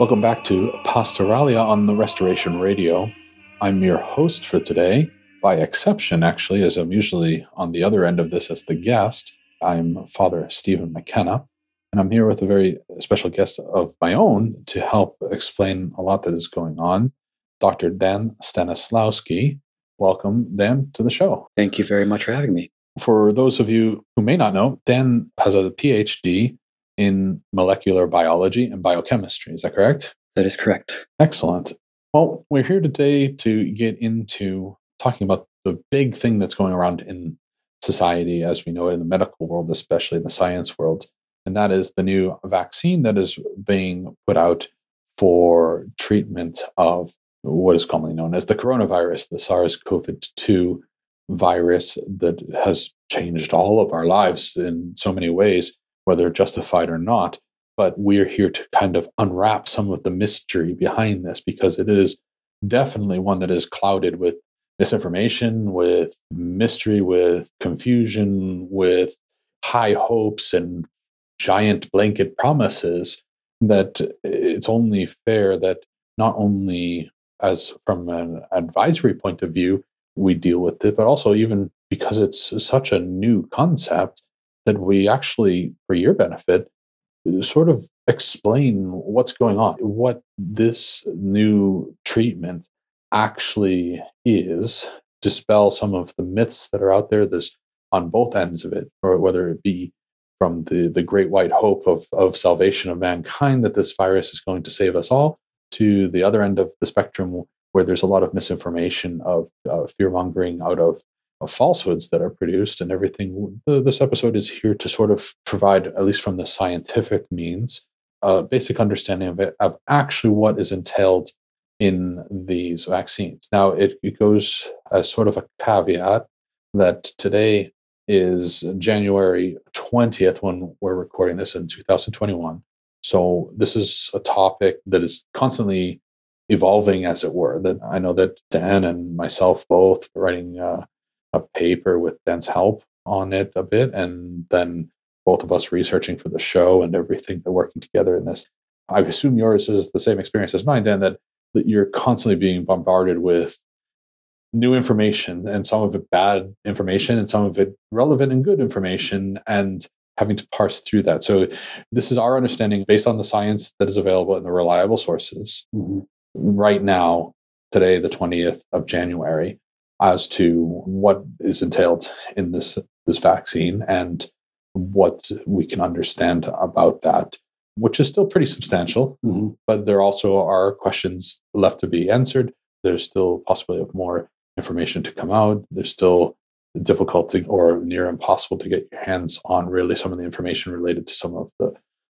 Welcome back to Pastoralia on the Restoration Radio. I'm your host for today, by exception, actually, as I'm usually on the other end of this as the guest. I'm Father Stephen McKenna, and I'm here with a very special guest of my own to help explain a lot that is going on, Dr. Dan Stanislawski. Welcome, Dan, to the show. Thank you very much for having me. For those of you who may not know, Dan has a PhD in molecular biology and biochemistry. Is that correct? That is correct. Excellent. Well, we're here today to get into talking about the big thing that's going around in society as we know it in the medical world, especially in the science world. And that is the new vaccine that is being put out for treatment of what is commonly known as the coronavirus, the SARS CoV 2 virus that has changed all of our lives in so many ways whether justified or not. But we're here to kind of unwrap some of the mystery behind this because it is definitely one that is clouded with misinformation, with mystery, with confusion, with high hopes and giant blanket promises that it's only fair that not only as from an advisory point of view we deal with it but also even because it's such a new concept that we actually, for your benefit, sort of explain what's going on, what this new treatment actually is, dispel some of the myths that are out there. There's on both ends of it, or whether it be from the, the great white hope of, of salvation of mankind that this virus is going to save us all, to the other end of the spectrum where there's a lot of misinformation of uh, fear mongering out of of falsehoods that are produced and everything. This episode is here to sort of provide, at least from the scientific means, a basic understanding of it, of actually what is entailed in these vaccines. Now, it, it goes as sort of a caveat that today is January 20th when we're recording this in 2021. So this is a topic that is constantly evolving, as it were. That I know that Dan and myself both writing uh, a paper with Dan's help on it a bit, and then both of us researching for the show and everything, that working together in this. I assume yours is the same experience as mine, Dan, that, that you're constantly being bombarded with new information and some of it bad information and some of it relevant and good information and having to parse through that. So this is our understanding based on the science that is available in the reliable sources mm-hmm. right now, today, the 20th of January as to what is entailed in this this vaccine and what we can understand about that, which is still pretty substantial. Mm-hmm. But there also are questions left to be answered. There's still possibility of more information to come out. There's still difficulty or near impossible to get your hands on really some of the information related to some of the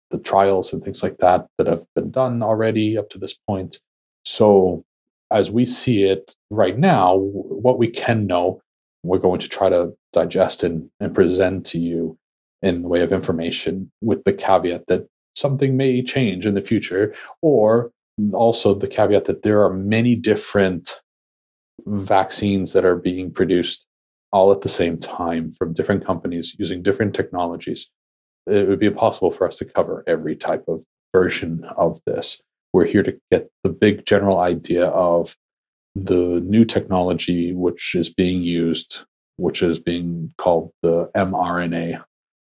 the trials and things like that that have been done already up to this point. So as we see it right now, what we can know, we're going to try to digest and, and present to you in the way of information with the caveat that something may change in the future, or also the caveat that there are many different vaccines that are being produced all at the same time from different companies using different technologies. It would be impossible for us to cover every type of version of this. We're here to get the big general idea of the new technology which is being used, which is being called the mRNA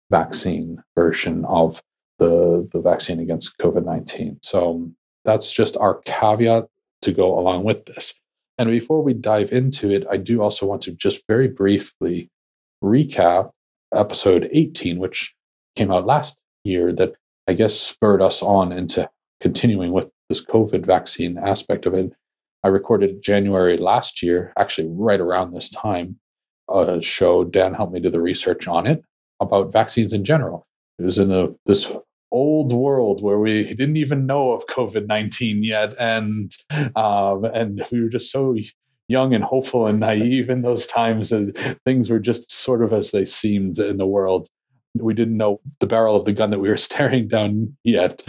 vaccine version of the, the vaccine against COVID 19. So um, that's just our caveat to go along with this. And before we dive into it, I do also want to just very briefly recap episode 18, which came out last year, that I guess spurred us on into continuing with this COVID vaccine aspect of it. I recorded January last year, actually right around this time, a show. Dan helped me do the research on it about vaccines in general. It was in a, this old world where we didn't even know of COVID nineteen yet, and um, and we were just so young and hopeful and naive in those times, and things were just sort of as they seemed in the world. We didn't know the barrel of the gun that we were staring down yet.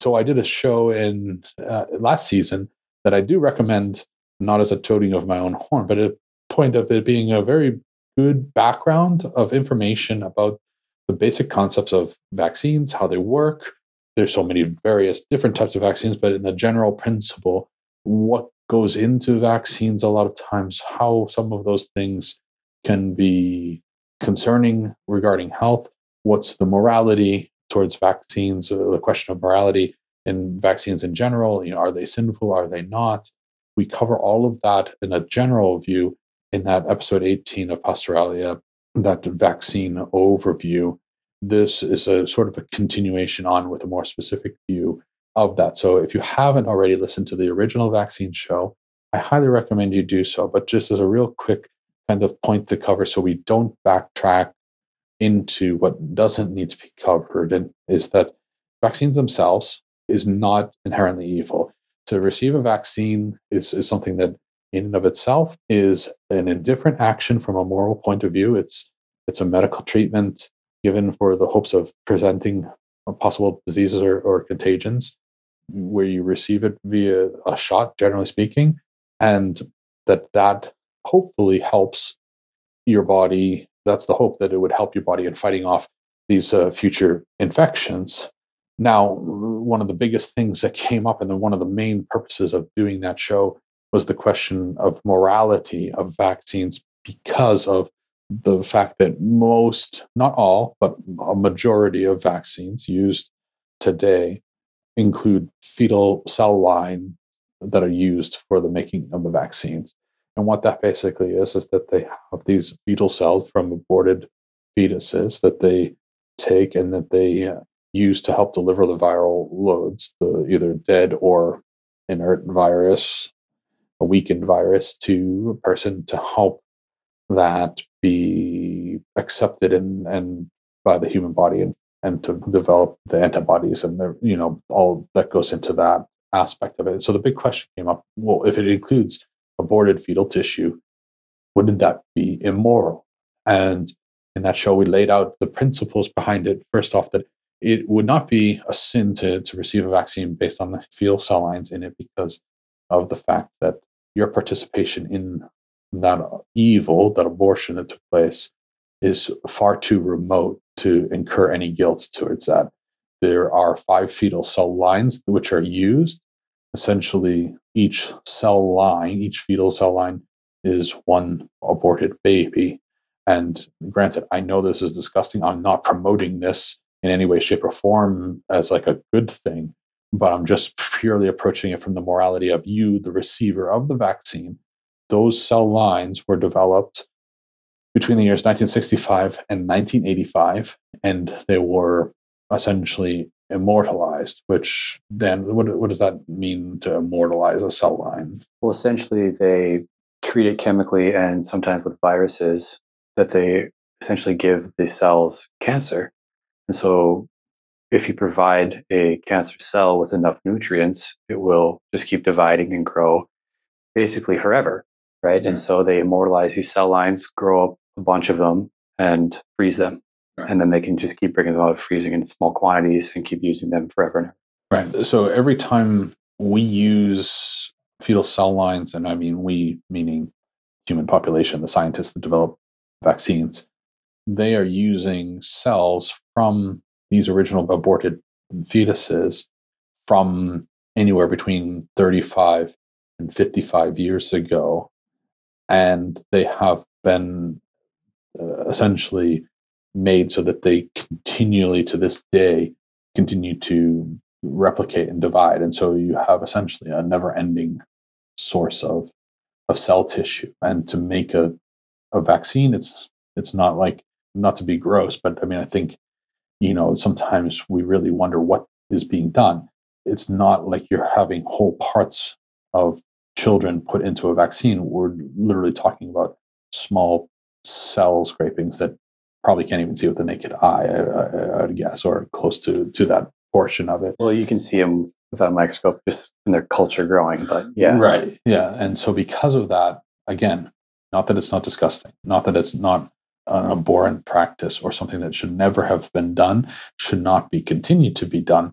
So I did a show in uh, last season that I do recommend, not as a toting of my own horn, but a point of it being a very good background of information about the basic concepts of vaccines, how they work. There's so many various different types of vaccines, but in the general principle, what goes into vaccines a lot of times, how some of those things can be concerning regarding health, what's the morality towards vaccines, uh, the question of morality in vaccines in general, you know, are they sinful, are they not? We cover all of that in a general view in that episode 18 of Pastoralia, that vaccine overview. This is a sort of a continuation on with a more specific view of that. So if you haven't already listened to the original vaccine show, I highly recommend you do so. But just as a real quick kind of point to cover so we don't backtrack into what doesn't need to be covered, and is that vaccines themselves is not inherently evil. To receive a vaccine is, is something that in and of itself is an indifferent action from a moral point of view. It's it's a medical treatment given for the hopes of preventing possible diseases or, or contagions where you receive it via a shot generally speaking and that that hopefully helps your body that's the hope that it would help your body in fighting off these uh, future infections now one of the biggest things that came up and then one of the main purposes of doing that show was the question of morality of vaccines because of the fact that most, not all, but a majority of vaccines used today include fetal cell line that are used for the making of the vaccines. And what that basically is, is that they have these fetal cells from aborted fetuses that they take and that they uh, use to help deliver the viral loads, the either dead or inert virus a weakened virus to a person to help that be accepted and, and by the human body and, and to develop the antibodies and the you know all that goes into that aspect of it. So the big question came up: well, if it includes aborted fetal tissue, wouldn't that be immoral? And in that show, we laid out the principles behind it. First off, that it would not be a sin to, to receive a vaccine based on the fetal cell lines in it because of the fact that your participation in that evil, that abortion that took place, is far too remote to incur any guilt towards that. There are five fetal cell lines which are used. Essentially, each cell line, each fetal cell line, is one aborted baby. And granted, I know this is disgusting. I'm not promoting this in any way, shape, or form as like a good thing but I'm just purely approaching it from the morality of you, the receiver of the vaccine. Those cell lines were developed between the years 1965 and 1985, and they were essentially immortalized. Which then, what, what does that mean to immortalize a cell line? Well, essentially, they treat it chemically and sometimes with viruses that they essentially give the cells cancer. And so if you provide a cancer cell with enough nutrients, it will just keep dividing and grow basically forever, right? And hmm. so they immortalize these cell lines, grow up a bunch of them, and freeze them. And then they can just keep bringing them out, freezing in small quantities, and keep using them forever. Right. So every time we use fetal cell lines, and I mean we, meaning human population, the scientists that develop vaccines, they are using cells from these original aborted fetuses from anywhere between 35 and 55 years ago. And they have been uh, essentially made so that they continually to this day continue to replicate and divide. And so you have essentially a never ending source of of cell tissue. And to make a, a vaccine, it's it's not like not to be gross, but I mean I think you know, sometimes we really wonder what is being done. it's not like you're having whole parts of children put into a vaccine. We're literally talking about small cell scrapings that probably can't even see with the naked eye, I, I, would guess, or close to to that portion of it. Well, you can see them without a microscope just in their culture growing, but yeah. Right. Yeah. And so because of that, again, not that it's not disgusting, not that it's not an abhorrent practice or something that should never have been done, should not be continued to be done.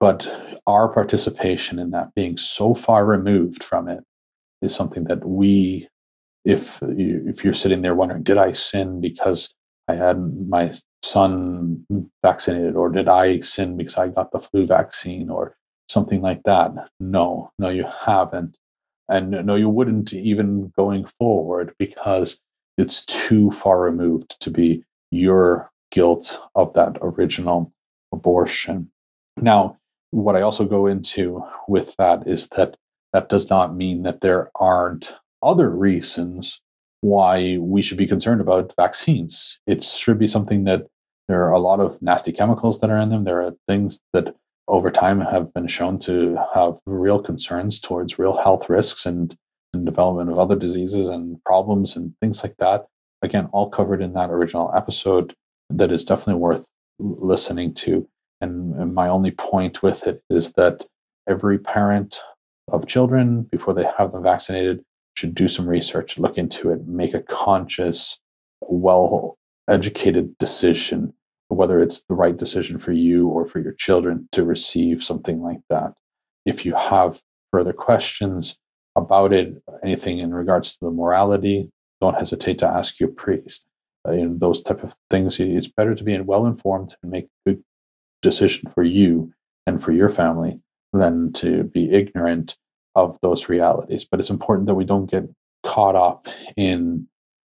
But our participation in that being so far removed from it is something that we, if you, if you're sitting there wondering, did I sin because I had my son vaccinated, or did I sin because I got the flu vaccine, or something like that? No, no, you haven't. And no, you wouldn't even going forward because it's too far removed to be your guilt of that original abortion. Now, what I also go into with that is that that does not mean that there aren't other reasons why we should be concerned about vaccines. It should be something that there are a lot of nasty chemicals that are in them. There are things that over time have been shown to have real concerns towards real health risks and, and development of other diseases and problems and things like that. Again, all covered in that original episode that is definitely worth listening to. And, and my only point with it is that every parent of children, before they have them vaccinated, should do some research, look into it, make a conscious, well educated decision, whether it's the right decision for you or for your children to receive something like that. If you have further questions about it, anything in regards to the morality, don't hesitate to ask your priest. Uh, you know, those type of things. It's better to be well informed and make a good decision for you and for your family than to be ignorant of those realities. But it's important that we don't get caught up in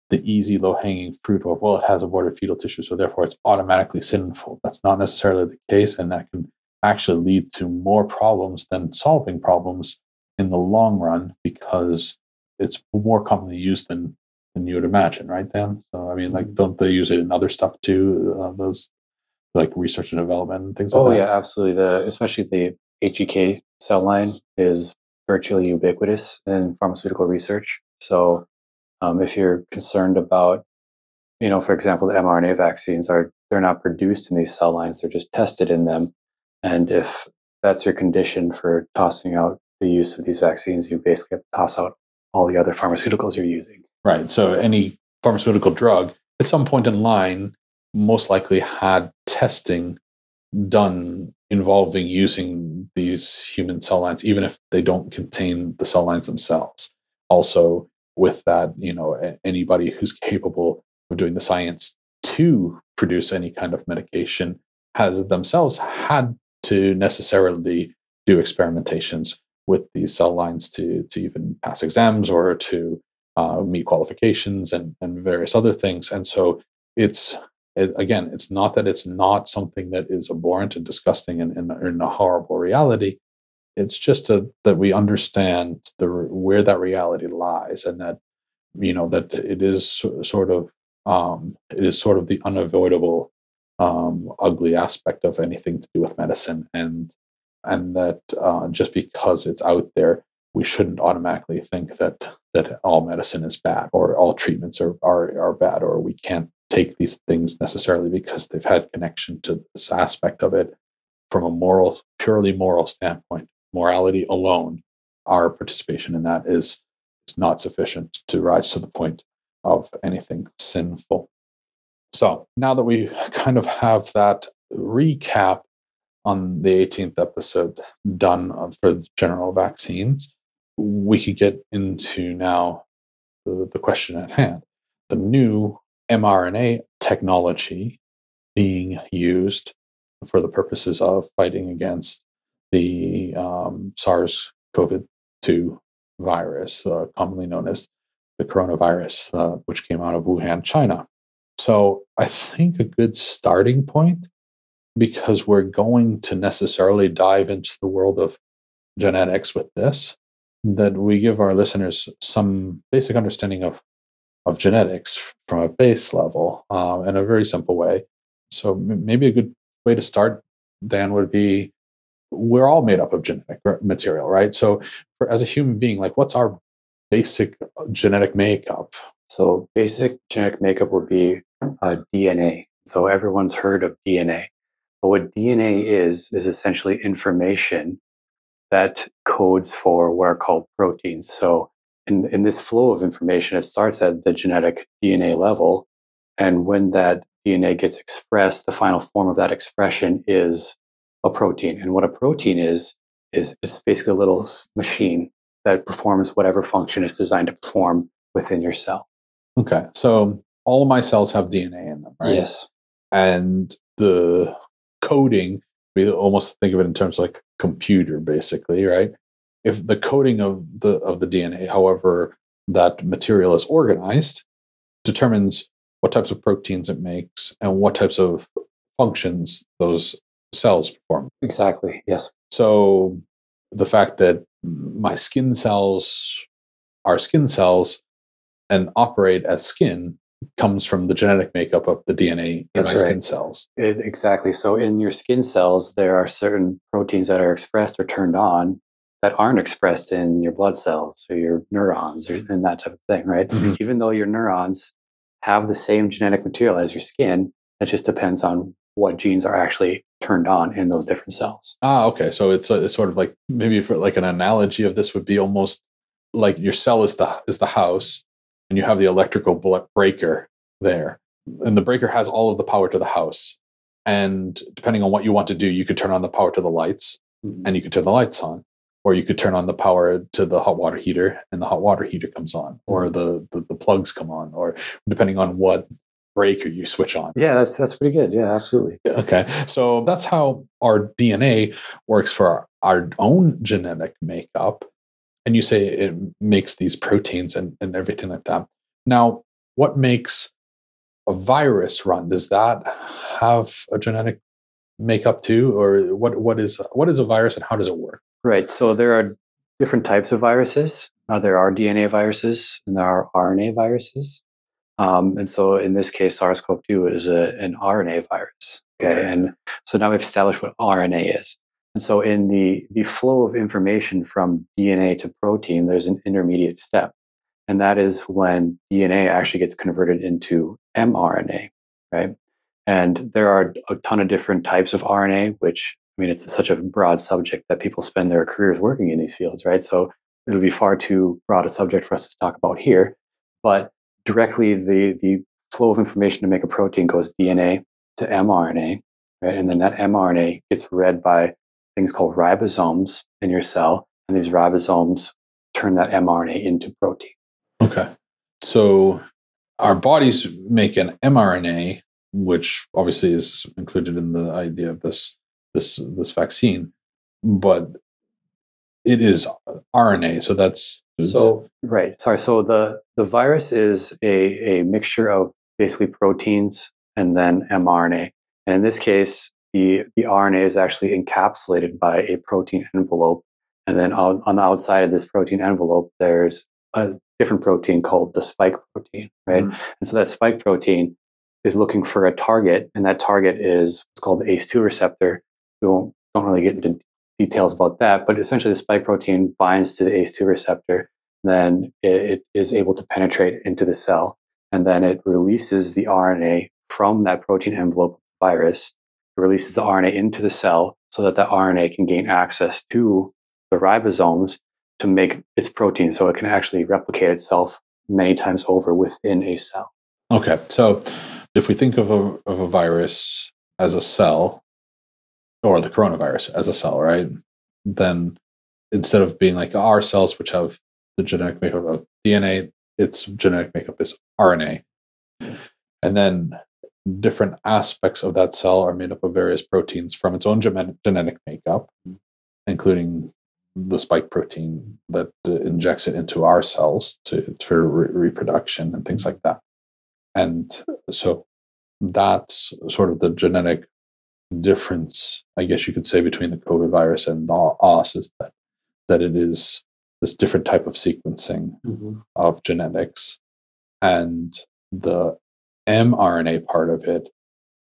the easy, low hanging fruit of, well, it has aborted fetal tissue, so therefore it's automatically sinful. That's not necessarily the case. And that can actually lead to more problems than solving problems in the long run because it's more commonly used than than you would imagine, right, Dan? So I mean, like, don't they use it in other stuff too? Uh, those like research and development and things. Oh like yeah, absolutely. The especially the HEK cell line is virtually ubiquitous in pharmaceutical research. So, um, if you're concerned about, you know, for example, the mRNA vaccines are they're not produced in these cell lines; they're just tested in them. And if that's your condition for tossing out the use of these vaccines, you basically have to toss out all the other pharmaceuticals you're using. Right. So any pharmaceutical drug at some point in line most likely had testing done involving using these human cell lines, even if they don't contain the cell lines themselves. Also, with that, you know, anybody who's capable of doing the science to produce any kind of medication has themselves had to necessarily do experimentations with these cell lines to to even pass exams or to uh, meet qualifications and and various other things. And so it's it, again, it's not that it's not something that is abhorrent and disgusting and, and a horrible reality. It's just a, that we understand the where that reality lies, and that you know that it is sort of um, it is sort of the unavoidable um, ugly aspect of anything to do with medicine, and and that uh, just because it's out there, we shouldn't automatically think that that all medicine is bad or all treatments are are, are bad or we can't take these things necessarily because they've had connection to this aspect of it from a moral, purely moral standpoint. Morality alone, our participation in that is, is not sufficient to rise to the point of anything sinful. So now that we kind of have that recap on the 18th episode done for general vaccines, we could get into now the, the question at hand. The new mRNA technology being used for the purposes of fighting against the um, SARS CoV 2 virus, uh, commonly known as the coronavirus, uh, which came out of Wuhan, China. So I think a good starting point, because we're going to necessarily dive into the world of genetics with this, that we give our listeners some basic understanding of of genetics from a base level um, in a very simple way. So maybe a good way to start, Dan, would be we're all made up of genetic material, right? So, for, as a human being, like, what's our basic genetic makeup? So, basic genetic makeup would be uh, DNA. So, everyone's heard of DNA. But what DNA is, is essentially information that codes for what are called proteins. So, in, in this flow of information, it starts at the genetic DNA level. And when that DNA gets expressed, the final form of that expression is a protein. And what a protein is, is it's basically a little machine that performs whatever function it's designed to perform within your cell. Okay. So all of my cells have DNA in them, right? Yes. And the coding, we almost think of it in terms like computer, basically, right? If the coding of the of the DNA, however that material is organized, determines what types of proteins it makes and what types of functions those cells perform. Exactly. Yes. So the fact that my skin cells are skin cells and operate as skin comes from the genetic makeup of the DNA in That's my right. skin cells. It, exactly. So in your skin cells, there are certain proteins that are expressed or turned on that aren't expressed in your blood cells or your neurons or and that type of thing, right? Mhm. Even though your neurons have the same genetic material as your skin, it just depends on what genes are actually turned on in those different cells. Ah, okay. So it's, a, it's sort of like maybe for like an analogy of this would be almost like your cell is the is the house, and you have the electrical breaker there, and the breaker has all of the power to the house. And depending on what you want to do, you could turn on the power to the lights, mm-hmm. and you could turn the lights on, or you could turn on the power to the hot water heater, and the hot water heater comes on, or mm-hmm. the the, the plugs come on, or depending on what breaker you switch on. Yeah, that's that's pretty good. Yeah, absolutely. Okay. So that's how our DNA works for our, our own genetic makeup. And you say it makes these proteins and, and everything like that. Now, what makes a virus run? Does that have a genetic makeup too? Or what what is what is a virus and how does it work? Right. So there are different types of viruses. Uh, there are DNA viruses and there are RNA viruses. Um, and so in this case, SARS-CoV-2 is a, an RNA virus. Okay? Okay. And so now we've established what RNA is. And so in the, the flow of information from DNA to protein, there's an intermediate step. And that is when DNA actually gets converted into mRNA, right? And there are a ton of different types of RNA, which I mean, it's such a broad subject that people spend their careers working in these fields, right? So it would be far too broad a subject for us to talk about here. But directly, the the flow of information to make a protein goes DNA to mRNA, right? And then that mRNA gets read by things called ribosomes in your cell, and these ribosomes turn that mRNA into protein. Okay. So our bodies make an mRNA, which obviously is included in the idea of this this this vaccine, but it is RNA. So that's So right, sorry. So the the virus is a a mixture of basically proteins and then mRNA. And in this case, the the RNA is actually encapsulated by a protein envelope, and then on, on the outside of this protein envelope, there's a different protein called the spike protein, right? Mhm. And so that spike protein is looking for a target, and that target is what's called the ACE2 receptor. We won't don't really get into details about that, but essentially the spike protein binds to the ACE2 receptor, then it, it is able to penetrate into the cell, and then it releases the RNA from that protein envelope virus. Releases the RNA into the cell so that the RNA can gain access to the ribosomes to make its protein, so it can actually replicate itself many times over within a cell. Okay, so if we think of a of a virus as a cell, or the coronavirus as a cell, right? Then instead of being like our cells, which have the genetic makeup of DNA, its genetic makeup is RNA, and then different aspects of that cell are made up of various proteins from its own genetic makeup, hmm. including the spike protein that uh, injects it into our cells to, to re- reproduction and things hmm. like that. And so that's sort of the genetic difference, I guess you could say, between the COVID virus and us is that that it is this different type of sequencing mm-hmm. of genetics, and the mRNA part of it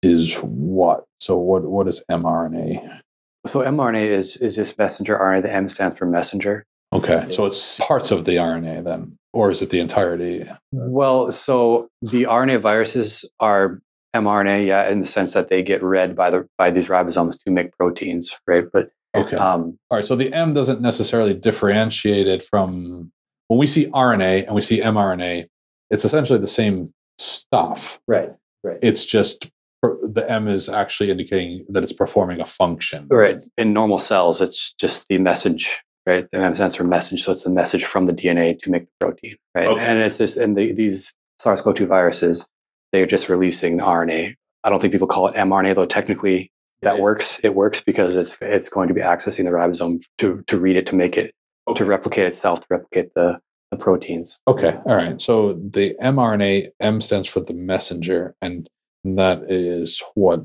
is what? So what what is mRNA? So mRNA is is just messenger RNA. The M stands for messenger. Okay, so it's parts of the RNA then, or is it the entirety? Well, so the RNA viruses are mRNA, yeah, in the sense that they get read by the by these ribosomes to make proteins, right? But Okay. um, All right, so the M doesn't necessarily differentiate it from when we see RNA and we see mRNA, it's essentially the same stuff. right, right, It's just the M is actually indicating that it's performing a function. right. In normal cells, it's just the message, right? The M stands for message, so it's the message from the DNA to make the protein, right? Okay. And it's just and the, these SARS-CoV-2 viruses, they're just releasing RNA. I don't think people call it mRNA, though. Technically, that It is. works. It works because it's it's going to be accessing the ribosome to to read it to make it to replicate itself to replicate the the proteins. Okay, all right. So the mRNA, M stands for the messenger, and that is what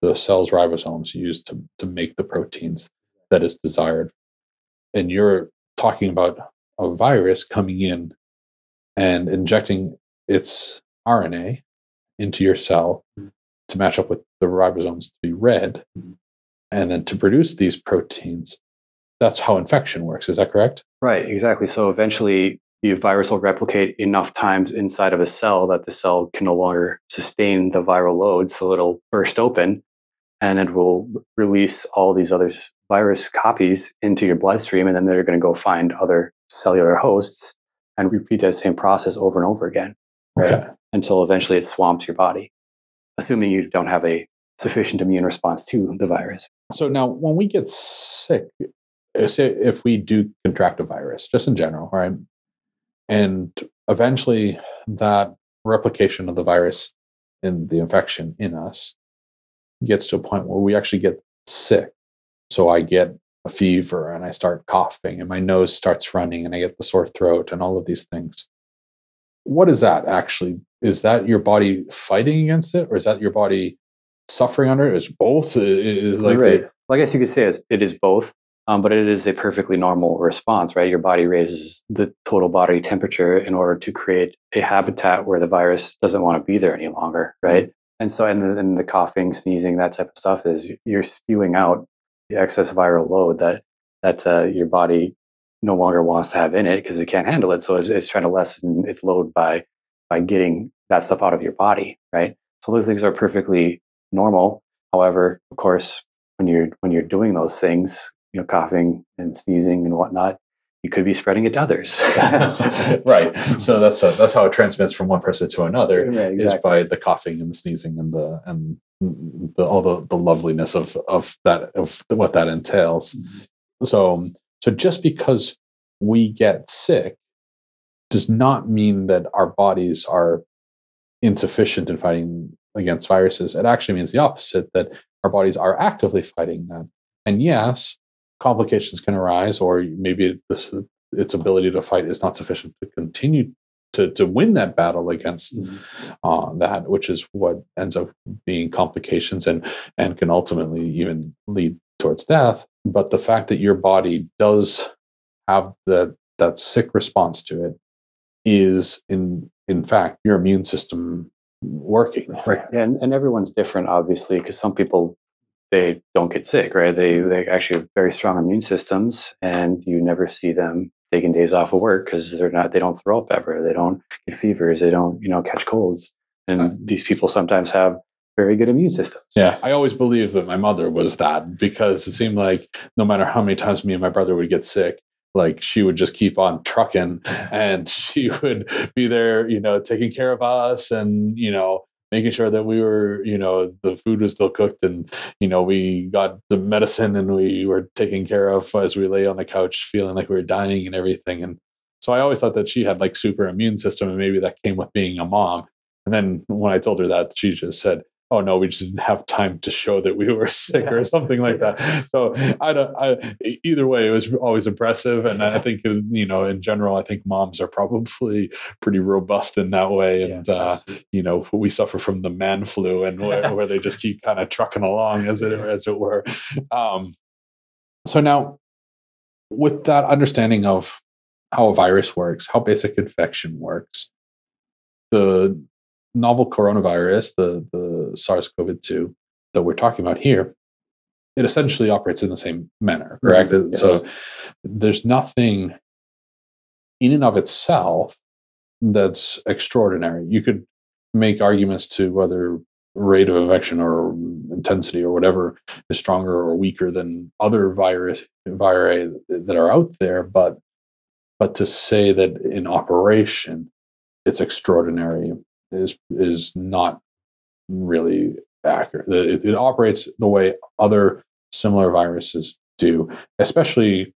the cell's ribosomes use to, to make the proteins that is desired. And you're talking about a virus coming in and injecting its RNA into your cell to match up with the ribosomes to be read mm-hmm. and then to produce these proteins. That's how infection works. Is that correct? Right, exactly. So eventually, the virus will replicate enough times inside of a cell that the cell can no longer sustain the viral load, so it'll burst open, and it will release all these other virus copies into your bloodstream, and then they're going to go find other cellular hosts and repeat that same process over and over again, right? Okay. Until eventually it swamps your body, assuming you don't have a sufficient immune response to the virus. So now, when we get sick, say if we do contract a virus, just in general, right, and eventually that replication of the virus and the infection in us gets to a point where we actually get sick. So I get a fever and I start coughing and my nose starts running and I get the sore throat and all of these things. What is that actually? Is that your body fighting against it or is that your body suffering under it? Is both? Is like the- right. well, I guess you could say it is both, um, but it is a perfectly normal response, right? Your body raises the total body temperature in order to create a habitat where the virus doesn't want to be there any longer, right? And so, and the, and the coughing, sneezing, that type of stuff is you're spewing out the excess viral load that that uh, your body no longer wants to have in it because it can't handle it. So it's, it's trying to lessen its load by by getting that stuff out of your body, right? So those things are perfectly normal. However, of course, when you're when you're doing those things, you know, coughing and sneezing and whatnot, you could be spreading it to others. right. So that's uh that's how it transmits from one person to another Right, is by the coughing and the sneezing and the and the all the, the loveliness of of that of what that entails. So so just because we get sick does not mean that our bodies are insufficient in fighting against viruses. It actually means the opposite that our bodies are actively fighting them. And yes, complications can arise, or maybe this, its ability to fight is not sufficient to continue to, to win that battle against uh, that, which is what ends up being complications and and can ultimately even lead towards death. But the fact that your body does have that that sick response to it is in in fact your immune system working. Right. And and everyone's different, obviously, because some people they don't get sick, right? They they actually have very strong immune systems, and you never see them taking days off of work because they're not they don't throw up ever, they don't get fevers, they don't you know catch colds, and these people sometimes have very good immune systems. Yeah, I always believed that my mother was that because it seemed like no matter how many times me and my brother would get sick, like she would just keep on trucking and she would be there, you know, taking care of us and, you know, making sure that we were, you know, the food was still cooked and, you know, we got the medicine and we were taken care of as we lay on the couch feeling like we were dying and everything. And so I always thought that she had like super immune system and maybe that came with being a mom. And then when I told her that, she just said, oh no, we just didn't have time to show that we were sick or something like that. So I don't. I, either way, it was always impressive, and I think uh, you know, in general, I think moms are probably pretty robust in that way, and uh, you know, we suffer from the man flu, and where, where they just keep kind of trucking along as it as it were. Um, so now, with that understanding of how a virus works, how basic infection works, the novel coronavirus, the, the SARS CoV 2 that we're talking about here, it essentially operates in the same manner, correct? Mhm, So there's nothing in and of itself that's extraordinary. You could make arguments to whether rate of infection or intensity or whatever is stronger or weaker than other virus viri that are out there, but but to say that in operation it's extraordinary is is not really accurate. It, it operates the way other similar viruses do, especially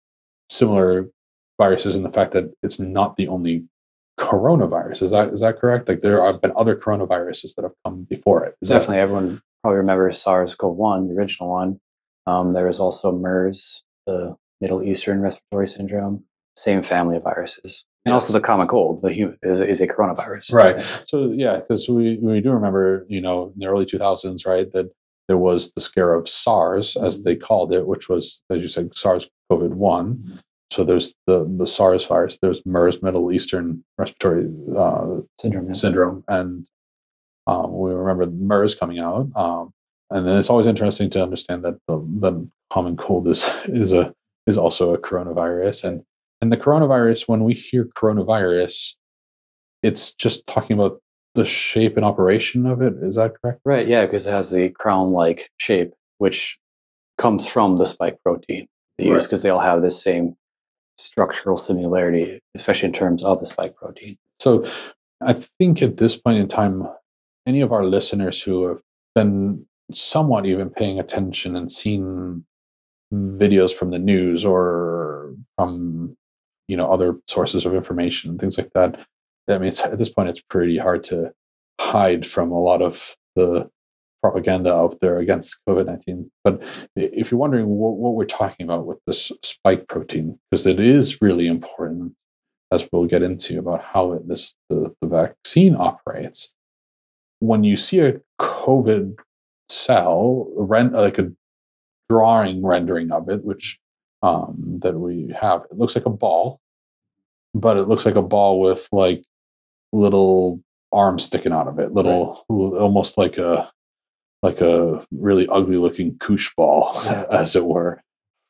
similar viruses in the fact that it's not the only coronavirus. Is that is that correct? Like there have been other coronaviruses that have come before it. Is that- Definitely, everyone probably remembers SARS-CoV-1, the original one. Um, there was also MERS, the Middle Eastern Respiratory Syndrome, same family of viruses, and also the common cold, the human is, is a coronavirus. Right. So yeah, because we we do remember, you know, in the early two thousands, right, that there was the scare of SARS, as they called it, which was, as you said, SARS CoV one. So there's the the SARS virus, there's MERS, Middle Eastern Respiratory uh, Syndrome. syndrome, and um, we remember MERS coming out. Um, and then it's always interesting to understand that the, the common cold is is a is also a coronavirus, and and the coronavirus. When we hear coronavirus, it's just talking about the shape and operation of it. Is that correct? Right, yeah, because it has the crown-like shape, which comes from the spike protein they use Right. because they all have this same structural similarity, especially in terms of the spike protein. So I think at this point in time, any of our listeners who have been somewhat even paying attention and seen videos from the news or from you know other sources of information and things like that i mean at this point it's pretty hard to hide from a lot of the propaganda out there against covid-19 but if you're wondering what, what we're talking about with this spike protein because it is really important as we'll get into about how it, this the, the vaccine operates. When you see a covid cell rent like a drawing rendering of it which um that we have it looks like a ball but it looks like a ball with like little arms sticking out of it little almost like a like a really ugly looking koosh ball Yeah. as it were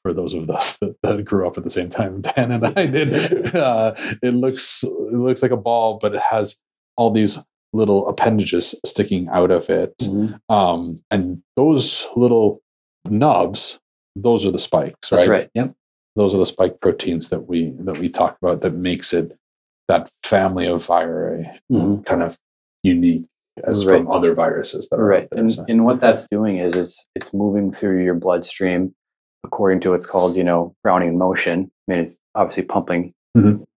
for those of us that, that grew up at the same time Dan and I did. Uh, it looks it looks like a ball, but it has all these little appendages sticking out of it, um, and those little nubs, those are the spikes, That's right? right. Yep. Those are the spike proteins that we that we talk about that makes it that family of viri Mhm. kind of unique as from other viruses that are Right. there. And, So- and what that's doing is it's it's moving through your bloodstream according to what's called, you know, Brownian motion. I mean, it's obviously pumping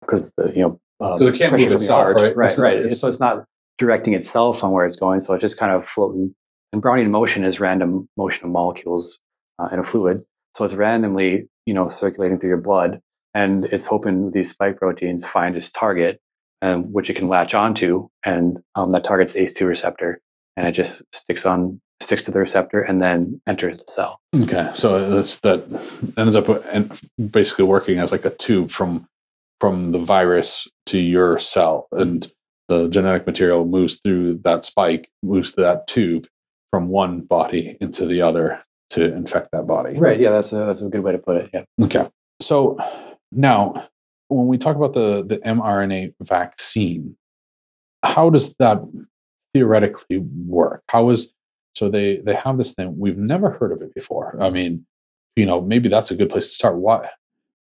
because the, you know, uh, 'Cause it can't pressure move from itself, heart. right? Right, It's- right. it's- so it's not directing itself on where it's going. So it's just kind of floating. And Brownian motion is random motion of molecules uh, in a fluid. So it's randomly, you know, circulating through your blood, and it's hoping these spike proteins find its target, um, which it can latch onto, and um, that target's ACE2 receptor, and it just sticks on sticks to the receptor and then enters the cell. Okay, so that's that ends up and basically working as like a tube from from the virus to your cell, and the genetic material moves through that spike, moves through that tube from one body into the other to infect that body. Right. Yeah, that's a, that's a good way to put it. Yeah. Okay. So now, when we talk about the the mRNA vaccine, how does that theoretically work? How is so they they have this thing we've never heard of it before. I mean, you know, maybe that's a good place to start. What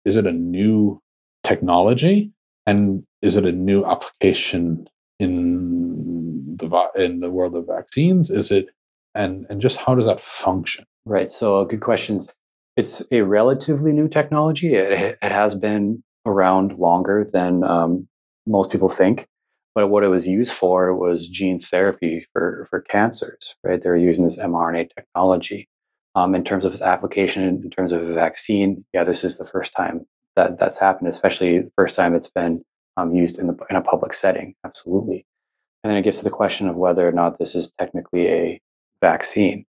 is it a new technology, and is it a new application in the in the world of vaccines? Is it and and just how does that function? Right. So, good questions. It's a relatively new technology. It, it has been around longer than um, most people think. But what it was used for was gene therapy for, for cancers, right? They were using this mRNA technology. Um, in terms of its application, in terms of a vaccine, yeah, this is the first time that that's happened, especially the first time it's been um, used in, the, in a public setting. Absolutely. And then it gets to the question of whether or not this is technically a vaccine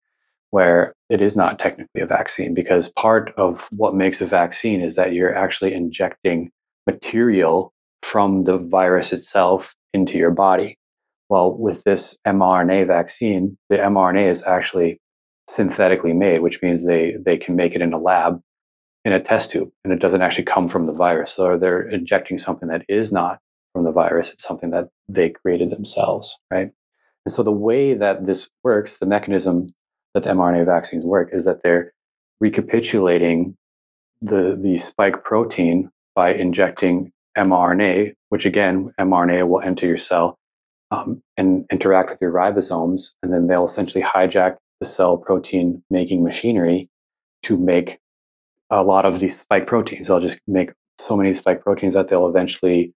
where it is not technically a vaccine because part of what makes a vaccine is that you're actually injecting material from the virus itself into your body. Well, with this mRNA vaccine, the mRNA is actually synthetically made, which means they they can make it in a lab in a test tube, and it doesn't actually come from the virus. So they're injecting something that is not from the virus; it's something that they created themselves, right? And so the way that this works, the mechanism that the mRNA vaccines work, is that they're recapitulating the the spike protein by injecting mRNA, which again, mRNA will enter your cell um, and interact with your ribosomes, and then they'll essentially hijack the cell protein making machinery to make a lot of these spike proteins. They'll just make so many spike proteins that they'll eventually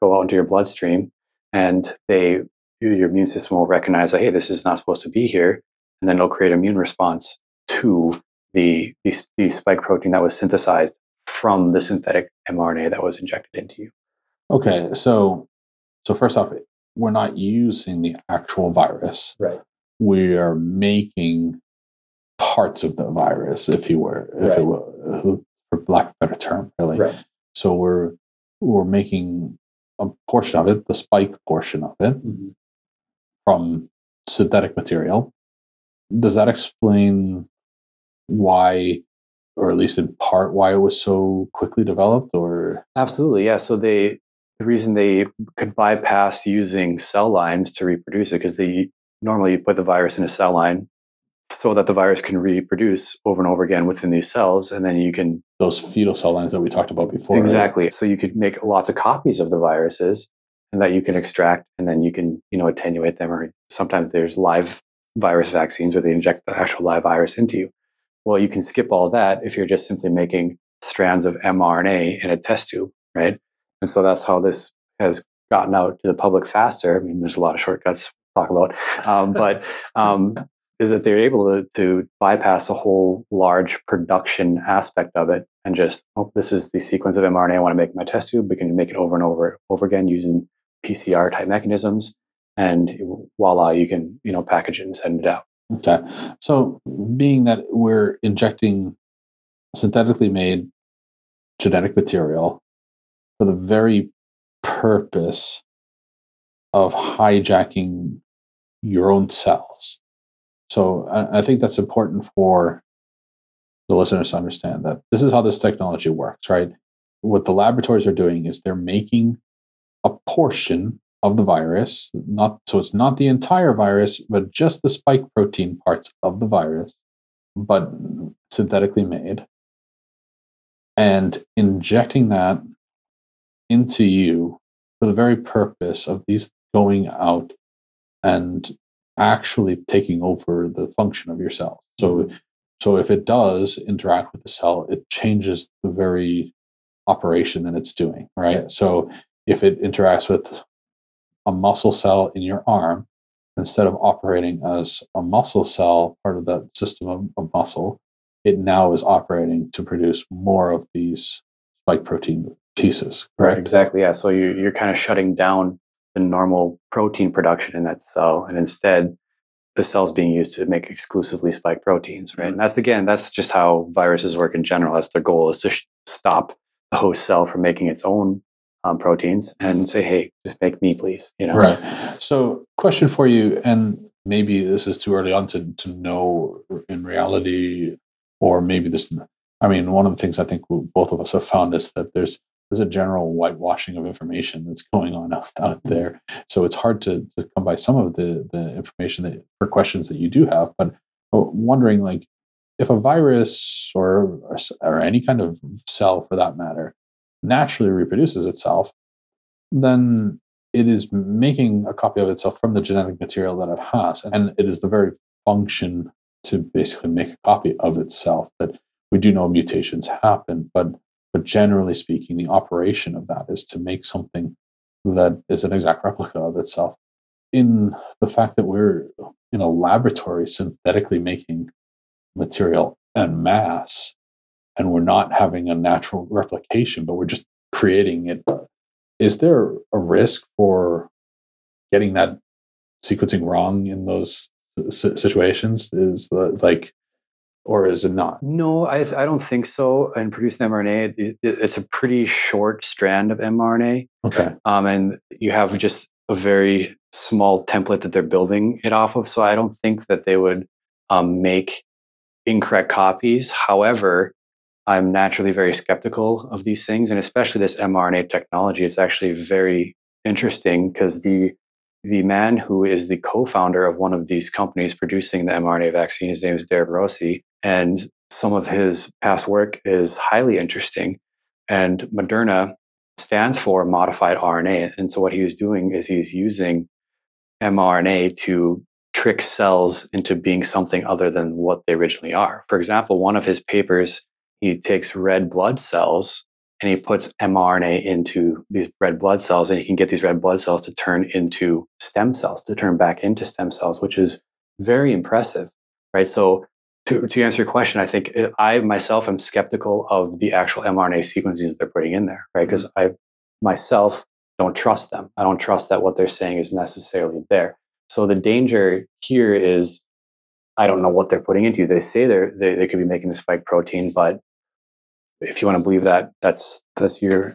go out into your bloodstream, and they your immune system will recognize that hey, this is not supposed to be here, and then it'll create immune response to the, the, the spike protein that was synthesized from the synthetic mRNA that was injected into you. Okay, so so first off, we're not using the actual virus. Right. We are making parts of the virus, if you were, if Right. it were, for lack of a better term, really. Right. So we're we're making a portion of it, the spike portion of it, mm-hmm. from synthetic material. Does that explain why, or at least in part, why it was so quickly developed? Or Absolutely, yeah. So they the reason they could bypass using cell lines to reproduce it because they normally put the virus in a cell line so that the virus can reproduce over and over again within these cells, and then you can those fetal cell lines that we talked about before? right? exactly. So you could make lots of copies of the viruses, and that you can extract, and then you can you know attenuate them. Or sometimes there's live virus vaccines where they inject the actual live virus into you. Well, you can skip all that if you're just simply making strands of mRNA in a test tube, right? And so that's how this has gotten out to the public faster. I mean, there's a lot of shortcuts to talk about, um, but um, is that they're able to, to bypass a whole large production aspect of it and just, oh, this is the sequence of mRNA I want to make in my test tube. We can make it over and over over again using PCR type mechanisms, and voila, you can you know package it and send it out. Okay. So, being that we're injecting synthetically made genetic material for the very purpose of hijacking your own cells. So, I, I think that's important for the listeners to understand that this is how this technology works, right? What the laboratories are doing is they're making a portion of the virus, not so it's not the entire virus, but just the spike protein parts of the virus, but synthetically made, and injecting that into you for the very purpose of these going out and actually taking over the function of your cell. So so if it does interact with the cell, it changes the very operation that it's doing, right? So if it interacts with a muscle cell in your arm, instead of operating as a muscle cell, part of that system of, of muscle, it now is operating to produce more of these spike protein pieces, correct? Exactly. Yeah. So you, you're kind of shutting down the normal protein production in that cell, and instead, the cell's being used to make exclusively spike proteins, right? Mm-hmm. And that's again, that's just how viruses work in general. That's their goal is to sh- stop the host cell from making its own um, proteins and say, "Hey, just make me, please." You know, Right. So, question for you, and maybe this is too early on to, to know in reality, or maybe this. I mean, one of the things I think both of us have found is that there's there's a general whitewashing of information that's going on out, out there. So it's hard to, to come by some of the the information that for questions that you do have. But wondering, like, if a virus or or, or any kind of cell, for that matter, naturally reproduces itself, then it is making a copy of itself from the genetic material that it has. And it is the very function to basically make a copy of itself that we do know mutations happen, but but generally speaking, the operation of that is to make something that is an exact replica of itself. In the fact that we're in a laboratory synthetically making material and masse, and we're not having a natural replication, but we're just creating it is there a risk for getting that sequencing wrong in those si- situations is the, like or is it not No, I, I don't think so. In producing mRNA, it, it- it's a pretty short strand of mRNA, okay um, and you have just a very small template that they're building it off of. So I don't think that they would um, make incorrect copies. However, I'm naturally very skeptical of these things, and especially this mRNA technology. It's actually very interesting because the the man who is the co-founder of one of these companies producing the mRNA vaccine, his name is Derek Rossi, and some of his past work is highly interesting. And Moderna stands for modified RNA. And so what he was doing is he's using mRNA to trick cells into being something other than what they originally are. For example, one of his papers, he takes red blood cells and he puts mRNA into these red blood cells, and he can get these red blood cells to turn into stem cells, to turn back into stem cells, which is very impressive, right? So, to, to answer your question, I think uh, I myself am skeptical of the actual mRNA sequences they're putting in there, right? Because I myself don't trust them. I don't trust that what they're saying is necessarily there. So the danger here is I don't know what they're putting into. You. They say they're, they they could be making the spike protein, but if you want to believe that, that's that's your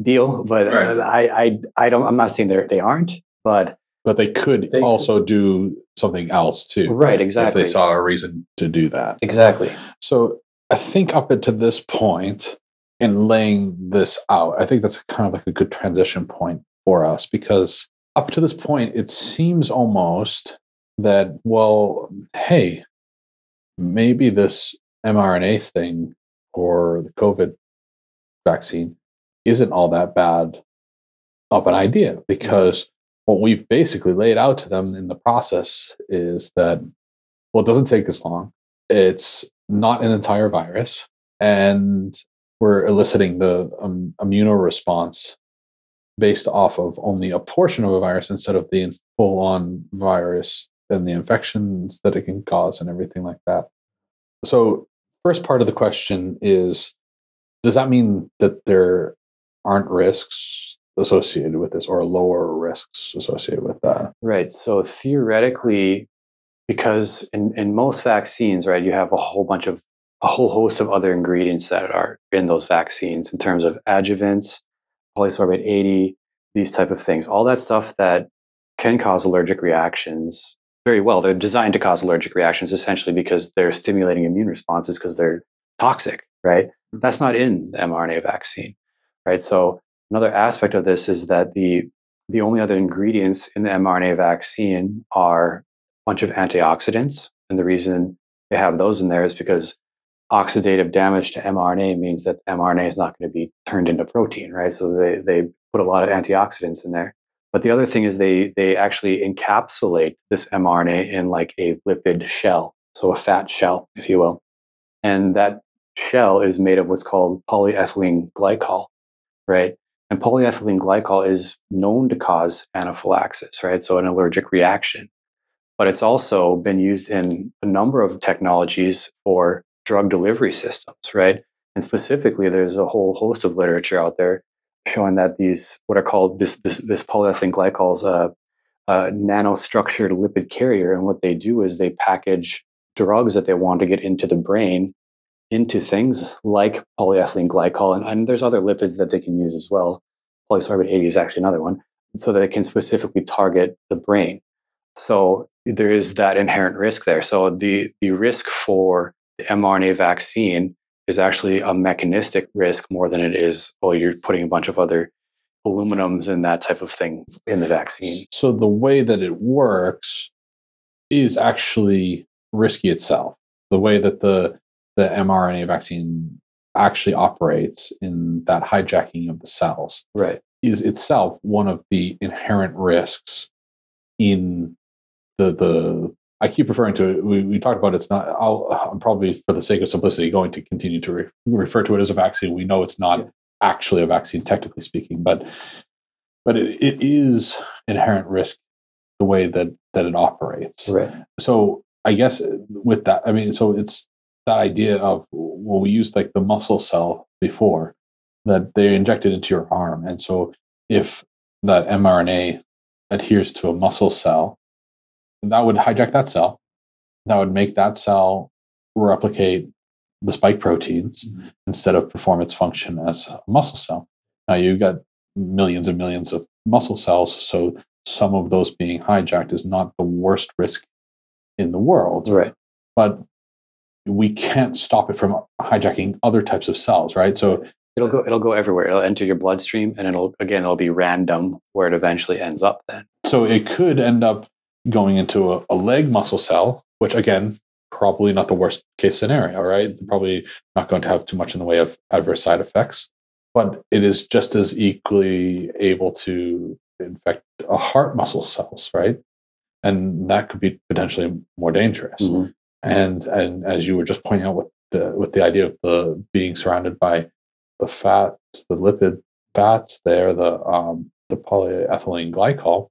deal. But uh, right. I, I I don't. I'm not saying they they aren't, but but they could they also do something else too. Right. Exactly. If they saw a reason to do that. Exactly. So I think up until this point, in laying this out, I think that's kind of like a good transition point for us because up to this point, it seems almost that well, hey, maybe this mRNA thing or the COVID vaccine isn't all that bad of an idea because what we've basically laid out to them in the process is that well it doesn't take as long. It's not an entire virus and we're eliciting the um, response based off of only a portion of a virus instead of the full on virus and the infections that it can cause and everything like that. So first part of the question is does that mean that there aren't risks associated with this or lower risks associated with that? Right. So theoretically because in, in most vaccines right you have a whole bunch of a whole host of other ingredients that are in those vaccines in terms of adjuvants polysorbate 80 these type of things all that stuff that can cause allergic reactions very well. They're designed to cause allergic reactions essentially because they're stimulating immune responses because they're toxic, right? Mm-hmm. That's not in the mRNA vaccine, right? So another aspect of this is that the the only other ingredients in the mRNA vaccine are a bunch of antioxidants, and the reason they have those in there is because oxidative damage to mRNA means that mRNA is not going to be turned into protein, right? So they they put a lot of antioxidants in there. But the other thing is they they actually encapsulate this mRNA in like a lipid shell, so a fat shell, if you will. And that shell is made of what's called polyethylene glycol, right? And polyethylene glycol is known to cause anaphylaxis, right? So an allergic reaction. But it's also been used in a number of technologies for drug delivery systems, right? And specifically, there's a whole host of literature out there showing that these what are called this this, this polyethylene glycol is a, uh, a uh, nanostructured lipid carrier, and what they do is they package drugs that they want to get into the brain into things like polyethylene glycol, and, and there's other lipids that they can use as well. Polysorbate 80 is actually another one, so that it can specifically target the brain. So there is that inherent risk there. So the the risk for the mRNA vaccine is actually a mechanistic risk more than it is, well, you're putting a bunch of other aluminums and that type of thing in the vaccine. So the way that it works is actually risky itself. The way that the the mRNA vaccine actually operates in that hijacking of the cells right. is itself one of the inherent risks in the the I keep referring to it. We, we talked about it's not. I'll, I'm probably, for the sake of simplicity, going to continue to re- refer to it as a vaccine. We know it's not yeah. actually a vaccine, technically speaking, but but it, it is inherent risk the way that that it operates. Right. So I guess with that, I mean, so it's that idea of well, we used like the muscle cell before that they injected into your arm, and so if that mRNA adheres to a muscle cell that would hijack that cell. That would make that cell replicate the spike proteins mm-hmm. instead of perform its function as a muscle cell. Now you've got millions and millions of muscle cells, so some of those being hijacked is not the worst risk in the world. Right. But we can't stop it from hijacking other types of cells, right? So it'll go it'll go everywhere. It'll enter your bloodstream, and it'll again it'll be random where it eventually ends up. Then so it could end up going into a, a leg muscle cell, which again probably not the worst case scenario, right? Probably not going to have too much in the way of adverse side effects, but it is just as equally able to infect a heart muscle cells, right? And that could be potentially more dangerous. Mhm. And and as you were just pointing out with the with the idea of the being surrounded by the fats, the lipid fats there, the um, the polyethylene glycol,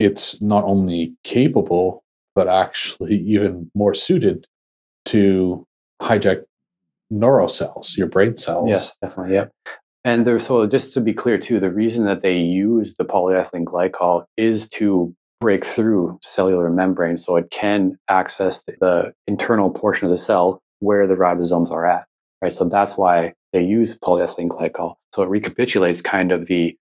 it's not only capable but actually even more suited to hijack neurocells, your brain cells. yes, definitely, yep. And there's so just to be clear too, the reason that they use the polyethylene glycol is to break through cellular membrane so it can access the, the internal portion of the cell where the ribosomes are at. Right. So that's why they use polyethylene glycol. So it recapitulates kind of the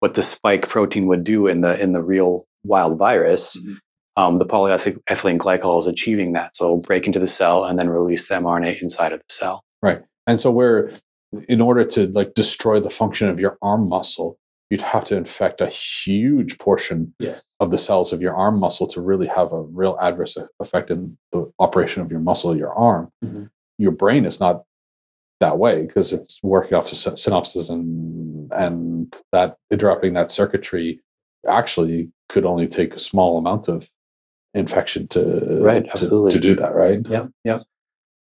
what the spike protein would do in the in the real wild virus. Mhm. Um, the polyethylene glycol is achieving that. So it'll break into the cell and then release the mRNA inside of the cell. Right. And so where in order to like destroy the function of your arm muscle, you'd have to infect a huge portion Yes. of the cells of your arm muscle to really have a real adverse effect in the operation of your muscle, your arm. Mhm. Your brain is not that way because it's working off of syn- synapses and and that interrupting that circuitry actually could only take a small amount of infection to Right, absolutely. to do that right Yep, yep.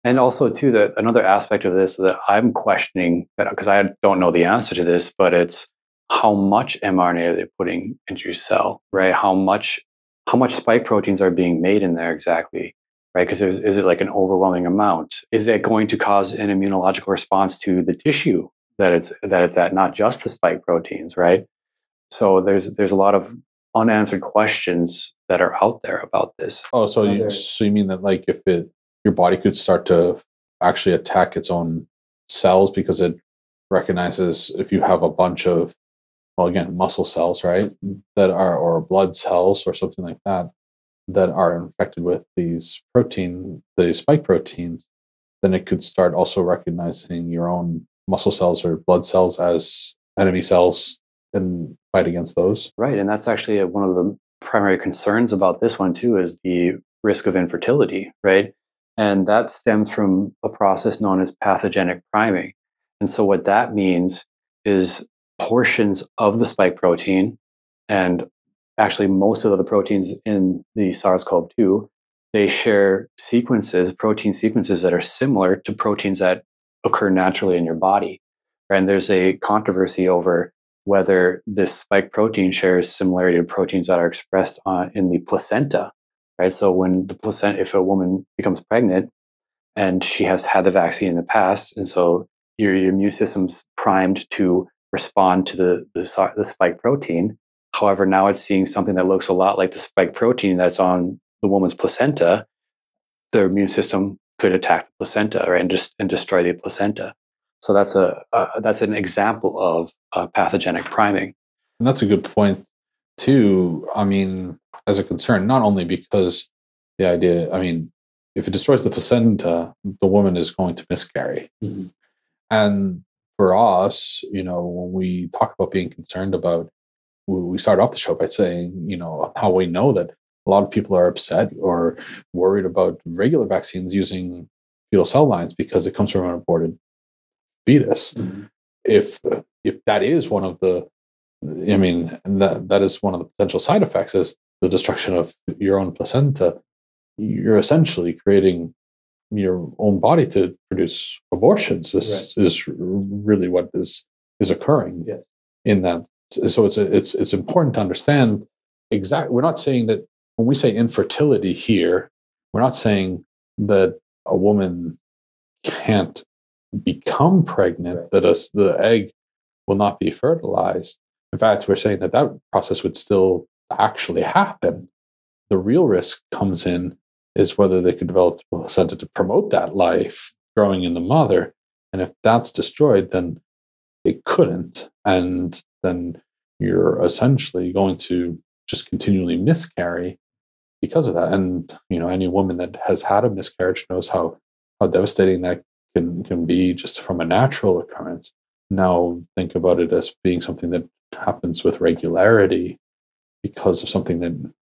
And also, too, that another aspect of this that I'm questioning that because I don't know the answer to this, but it's how much mRNA are they putting into your cell, right? How much, how much spike proteins are being made in there exactly, right? Because is, is it like an overwhelming amount? Is it going to cause an immunological response to the tissue that it's that it's at, not just the spike proteins, right? So there's there's a lot of unanswered questions that are out there about this. Oh, so you, Other- so you mean that like if it your body could start to actually attack its own cells because it recognizes if you have a bunch of well again muscle cells right that are or blood cells or something like that that are infected with these protein the spike proteins then it could start also recognizing your own muscle cells or blood cells as enemy cells and fight against those Right, and that's actually one of the primary concerns about this one too is the risk of infertility, right? And that stems from a process known as pathogenic priming. And so what that means is portions of the spike protein and actually most of the proteins in the SARS-CoV-2 they share sequences, protein sequences that are similar to proteins that occur naturally in your body. And there's a controversy over whether this spike protein shares similarity to proteins that are expressed on, in the placenta, right? So when the placenta, if a woman becomes pregnant and she has had the vaccine in the past, and so your, your immune system's primed to respond to the, the the spike protein. However, now it's seeing something that looks a lot like the spike protein that's on the woman's placenta. The immune system could attack the placenta, right, and just and destroy the placenta. So that's a uh, that's an example of uh, pathogenic priming. And that's a good point, too. I mean, as a concern, not only because the idea, I mean, if it destroys the placenta, the woman is going to miscarry. Mhm. And for us, you know, when we talk about being concerned about, we we start off the show by saying, you know, how we know that a lot of people are upset or worried about regular vaccines using fetal cell lines because it comes from an aborted fetus. Mm-hmm. If if that is one of the i mean that that is one of the potential side effects is the destruction of your own placenta. You're essentially creating your own body to produce abortions. This is really what is is occurring Yes. in that so it's it's it's important to understand exactly we're not saying that when we say infertility here we're not saying that a woman can't become pregnant Right. that the egg will not be fertilized. In fact we're saying that that process would still actually happen. The real risk comes in is whether they could develop the placenta to promote that life growing in the mother. And if that's destroyed then it couldn't. And then you're essentially going to just continually miscarry because of that and you know any woman that has had a miscarriage knows how how devastating that can can be just from a natural occurrence. Now think about it as being something that happens with regularity because of something that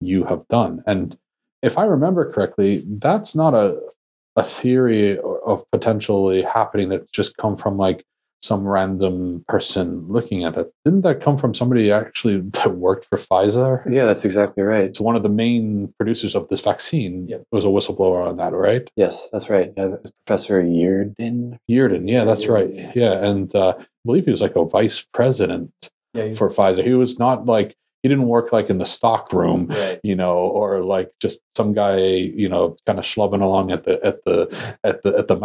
you have done. And if I remember correctly, that's not a a theory of potentially happening that's just come from like some random person looking at it. Didn't that come from somebody actually that worked for Pfizer? Yeah, that's exactly right. It's one of the main producers of this vaccine Yep. was a whistleblower on that, right? Yes, that's right. Yeah, that's Professor Yeadon. Yeadon, yeah, that's right. Yeadon. Yeah, and uh, I believe he was like a vice president Yeah, for Pfizer. He was not like he didn't work like in the stock room, right. you know, or like just some guy, you know, kind of schlubbing along at the at the at the at the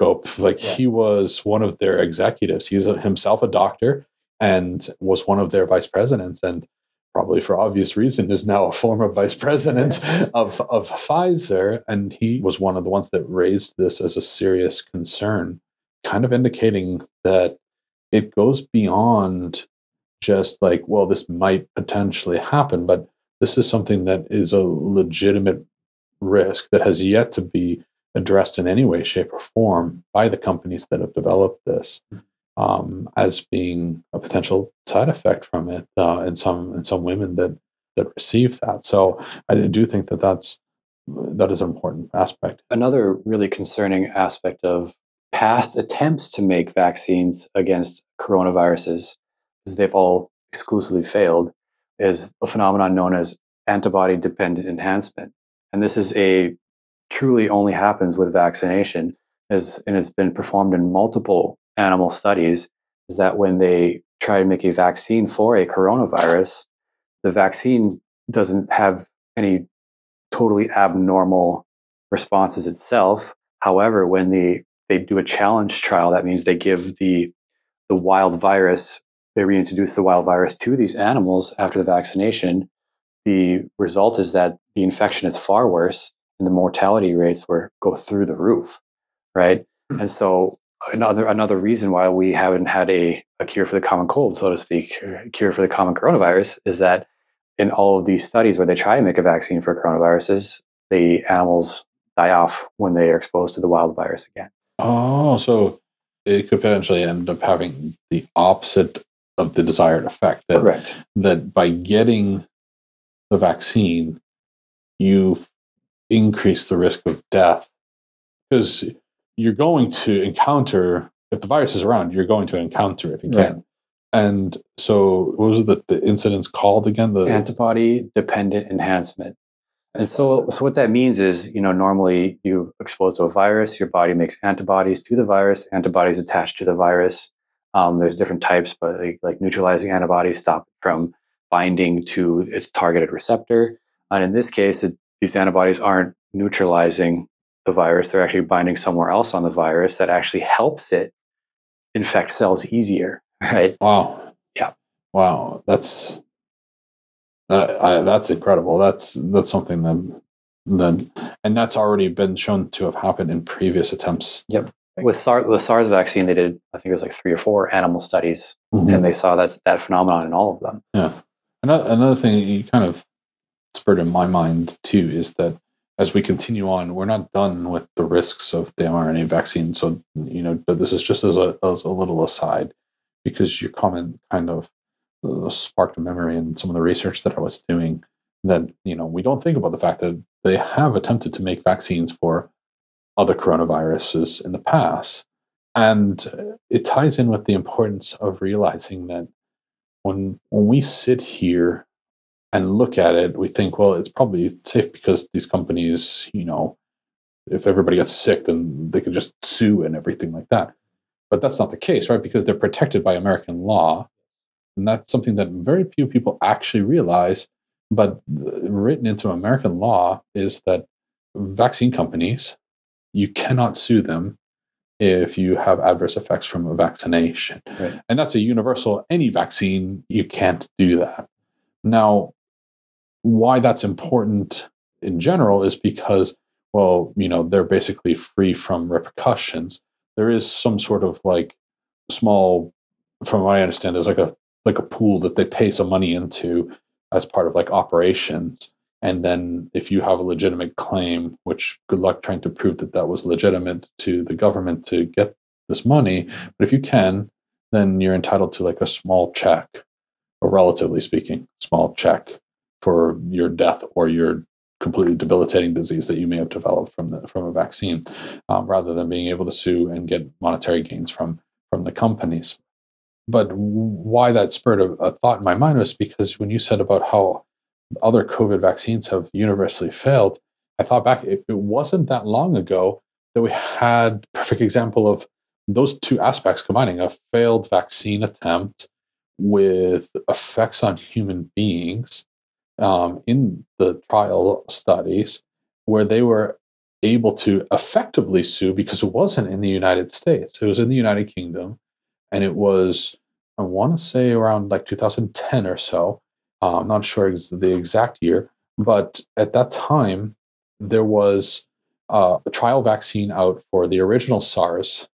Like Yeah. he was one of their executives. He's himself a doctor and was one of their vice presidents, and probably for obvious reason is now a former vice president of of Pfizer. And he was one of the ones that raised this as a serious concern, kind of indicating that it goes beyond just like, well, this might potentially happen, but this is something that is a legitimate risk that has yet to be addressed in any way, shape, or form by the companies that have developed this um, as being a potential side effect from it uh, in some in some women that that receive that. So I do think that that's that is an important aspect. Another really concerning aspect of past attempts to make vaccines against coronaviruses, because they've all exclusively failed, is a phenomenon known as antibody dependent enhancement. And this is a truly only happens with vaccination, is, and it's been performed in multiple animal studies, is that when they try to make a vaccine for a coronavirus, the vaccine doesn't have any totally abnormal responses itself. However, when the they do a challenge trial, that means they give the the wild virus, they reintroduce the wild virus to these animals after the vaccination. The result is that the infection is far worse, and the mortality rates were go through the roof, right? Hmm. And so another another reason why we haven't had a, a cure for the common cold, so to speak, a cure for the common coronavirus, is that in all of these studies where they try to make a vaccine for coronaviruses, the animals die off when they are exposed to the wild virus again. Oh, so it could potentially end up having the opposite of the desired effect. That Correct. that by getting the vaccine, you increase the risk of death because you're going to encounter if the virus is around, you're going to encounter it again. Right. And so, what was that the incident's called again? The Antibody dependent enhancement. And so, so what that means is, you know, normally you expose to a virus, your body makes antibodies to the virus, antibodies attached to the virus. Um, there's different types, but like, like neutralizing antibodies stop from binding to its targeted receptor. And in this case, it, these antibodies aren't neutralizing the virus; they're actually binding somewhere else on the virus that actually helps it infect cells easier, right? wow, Yeah. wow, that's uh, I, that's incredible. That's that's something that that and that's already been shown to have happened in previous attempts. Yep. With SARS, the SARS vaccine, they did, I think it was like three or four animal studies, Mhm. and they saw that that phenomenon in all of them. Yeah. Another, another thing you kind of spurred in my mind too is that as we continue on, we're not done with the risks of the mRNA vaccine. So, you know, but this is just as a, as a little aside, because your comment kind of uh, sparked a memory in some of the research that I was doing that, you know, we don't think about the fact that they have attempted to make vaccines for other coronaviruses in the past. And it ties in with the importance of realizing that when when we sit here and look at it, we think, well, it's probably safe because these companies, you know, if everybody gets sick, then they can just sue and everything like that. But that's not the case, right? Because they're protected by American law. And that's something that very few people actually realize. But written into American law is that vaccine companies, you cannot sue them if you have adverse effects from a vaccination. Right. And that's a universal, any vaccine, you can't do that. Now, why that's important in general is because, well, you know, they're basically free from repercussions. There is some sort of like small, from what I understand, there's like a like a pool that they pay some money into as part of like operations. And then if you have a legitimate claim, which good luck trying to prove that that was legitimate to the government to get this money. But if you can, then you're entitled to like a small check, or relatively speaking, small check for your death or your completely debilitating disease that you may have developed from the from a vaccine, um, rather than being able to sue and get monetary gains from from the companies. But why that spurred a, a thought in my mind was because when you said about how other COVID vaccines have universally failed, I thought back, it, it wasn't that long ago that we had perfect example of those two aspects combining a failed vaccine attempt with effects on human beings um, in the trial studies where they were able to effectively sue because it wasn't in the United States. It was in the United Kingdom. And it was, I want to say around like 2010 or so. Uh, I'm not sure the exact year, but at that time, there was uh, a trial vaccine out for the original SARS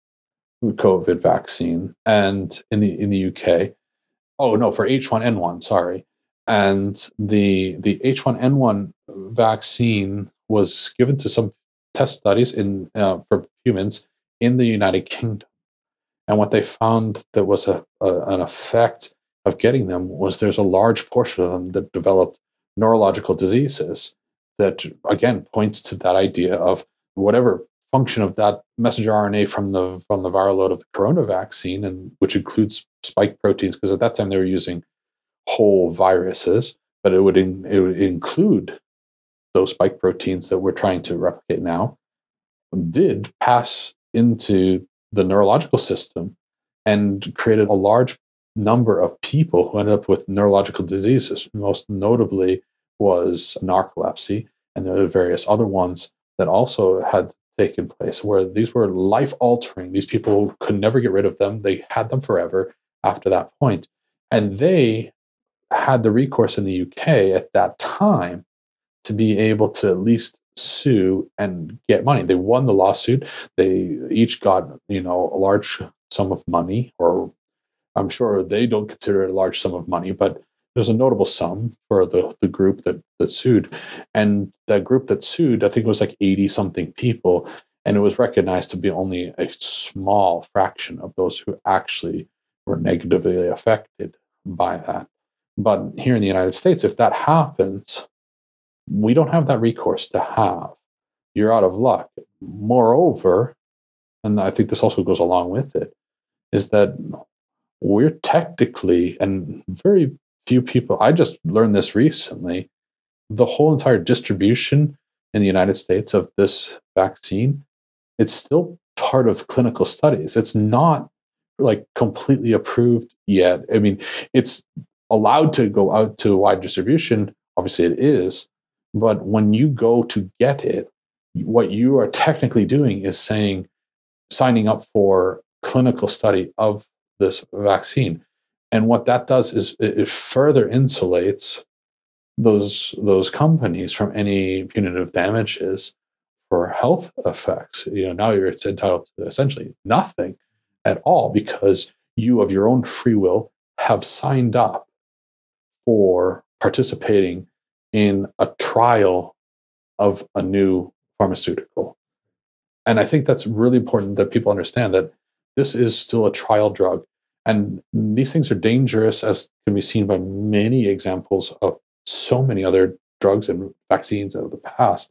COVID vaccine, and in the in the UK, oh no, for H1N1, sorry, and the the H1N1 vaccine was given to some test studies in uh, for humans in the United Kingdom, and what they found that was a, a an effect of getting them was there's a large portion of them that developed neurological diseases that again points to that idea of whatever function of that messenger RNA from the from the viral load of the corona vaccine, and which includes spike proteins, because at that time they were using whole viruses, but it would in, it would include those spike proteins that we're trying to replicate now, did pass into the neurological system and created a large number of people who ended up with neurological diseases. Most notably was narcolepsy, and there are various other ones that also had taken place where these were life altering. These people could never get rid of them. They had them forever after that point. And they had the recourse in the UK at that time to be able to at least sue and get money. They won the lawsuit. They each got, you know, a large sum of money, or I'm sure they don't consider it a large sum of money, but there's a notable sum for the, the group that, that sued. And that group that sued, I think it was like 80 something people. And it was recognized to be only a small fraction of those who actually were negatively affected by that. But here in the United States, if that happens, we don't have that recourse to have. You're out of luck. Moreover, and I think this also goes along with it, is that we're technically and very few people, I just learned this recently. The whole entire distribution in the United States of this vaccine, it's still part of clinical studies. It's not like completely approved yet. I mean, it's allowed to go out to wide distribution. Obviously, it is. But when you go to get it, what you are technically doing is saying, signing up for clinical study of this vaccine. And what that does is it further insulates those those companies from any punitive damages for health effects. You know, now you're it's entitled to essentially nothing at all because you of your own free will have signed up for participating in a trial of a new pharmaceutical. And I think that's really important that people understand that this is still a trial drug. And these things are dangerous, as can be seen by many examples of so many other drugs and vaccines of the past.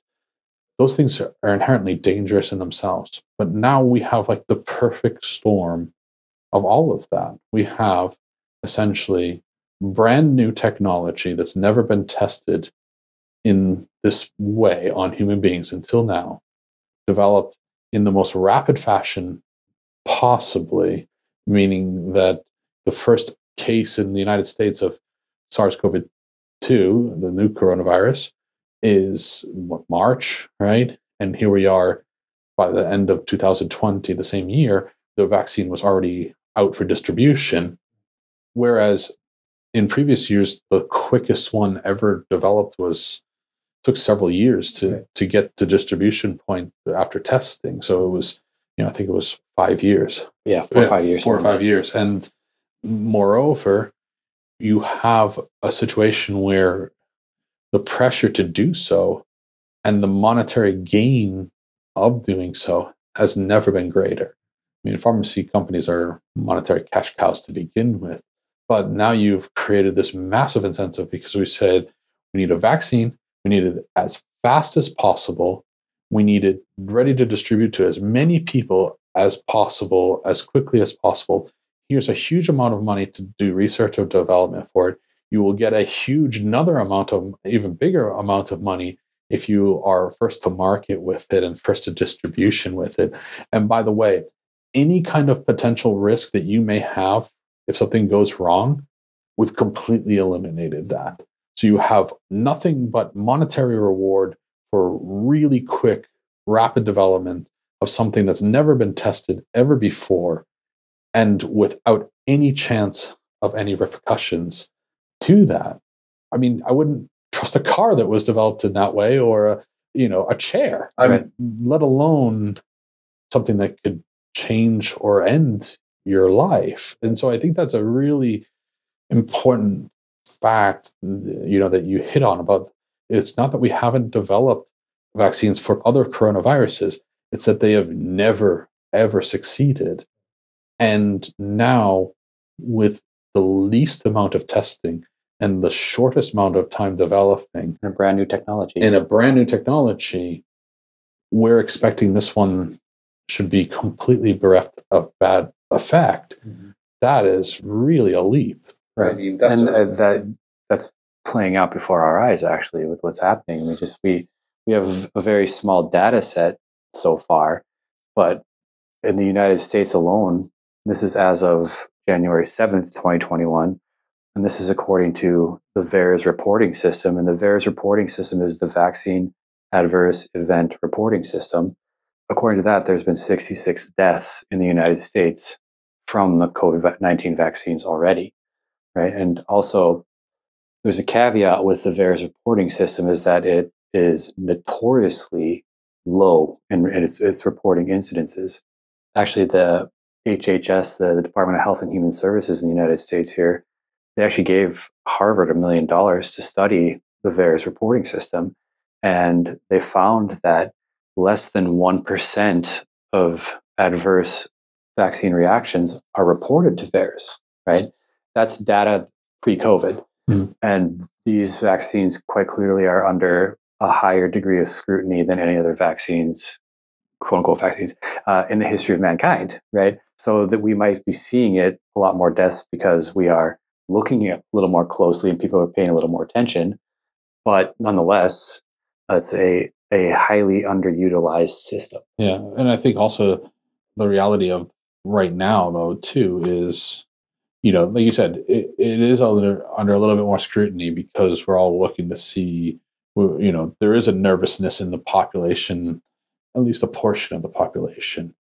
Those things are inherently dangerous in themselves. But now we have like the perfect storm of all of that. We have essentially brand new technology that's never been tested in this way on human beings until now, developed in the most rapid fashion possibly meaning that the first case in the United States of SARS CoV 2, the new coronavirus, is what, March, right? And here we are by the end of 2020, the same year, the vaccine was already out for distribution. Whereas in previous years, the quickest one ever developed was took several years to right. to get to distribution point after testing. So it was you know, I think it was five years. Yeah, four or five years. Four or five years. And moreover, you have a situation where the pressure to do so and the monetary gain of doing so has never been greater. I mean, pharmacy companies are monetary cash cows to begin with, but now you've created this massive incentive because we said we need a vaccine, we need it as fast as possible, we need it ready to distribute to as many people as possible, as quickly as possible. Here's a huge amount of money to do research or development for it. You will get a huge another amount of even bigger amount of money if you are first to market with it and first to distribution with it. And by the way, any kind of potential risk that you may have if something goes wrong, we've completely eliminated that. So you have nothing but monetary reward for really quick, rapid development of something that's never been tested ever before and without any chance of any repercussions to that. I mean, I wouldn't trust a car that was developed in that way or a, you know, a chair, right? let alone something that could change or end your life. And so I think that's a really important fact, you know, that you hit on about it's not that we haven't developed vaccines for other coronaviruses, it's that they have never, ever succeeded. And now, with the least amount of testing and the shortest amount of time developing, a brand new technology, in a brand new technology, we're expecting this one should be completely bereft of bad effect. Mm-hmm. That is really a leap. Right. I mean, and a, uh, that that's playing out before our eyes actually with what's happening. We just we we have a very small data set so far, but in the United States alone, this is as of January 7th, 2021. And this is according to the VAERS reporting system. And the VAERS reporting system is the Vaccine Adverse Event Reporting System according to that, there's been 66 deaths in the United States from the COVID 19 vaccines already, right? And also, there's a caveat with the VAERS reporting system is that it is notoriously low in, in its, its reporting incidences. Actually, the HHS, the, the Department of Health and Human Services in the United States here, they actually gave Harvard a million dollars to study the VAERS reporting system. And they found that less than 1% of adverse vaccine reactions are reported to VAERS, right? That's data pre COVID. Mm-hmm. And these vaccines quite clearly are under a higher degree of scrutiny than any other vaccines, quote unquote vaccines, uh, in the history of mankind, right? So that we might be seeing it a lot more deaths because we are looking at a little more closely and people are paying a little more attention. But nonetheless, it's a a highly underutilized system. Yeah, and I think also the reality of right now though too is you know like you said it, it is under under a little bit more scrutiny because we're all looking to see you know there is a nervousness in the population at least a portion of the population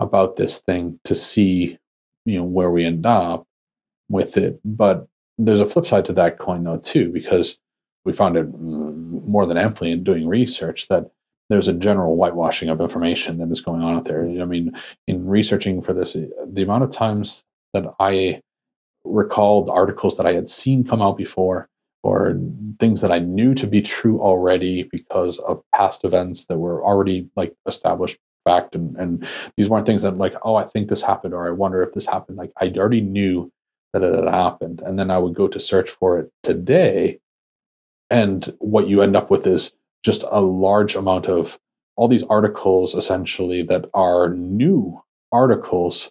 about this thing to see you know where we end up with it but there's a flip side to that coin though too because we found it mm, more than amply in doing research that there's a general whitewashing of information that is going on out there. I mean, in researching for this, the amount of times that I recalled articles that I had seen come out before or things that I knew to be true already because of past events that were already like established fact and, and these weren't things that like oh i think this happened or i wonder if this happened like i already knew that it had happened and then i would go to search for it today and what you end up with is just a large amount of all these articles essentially that are new articles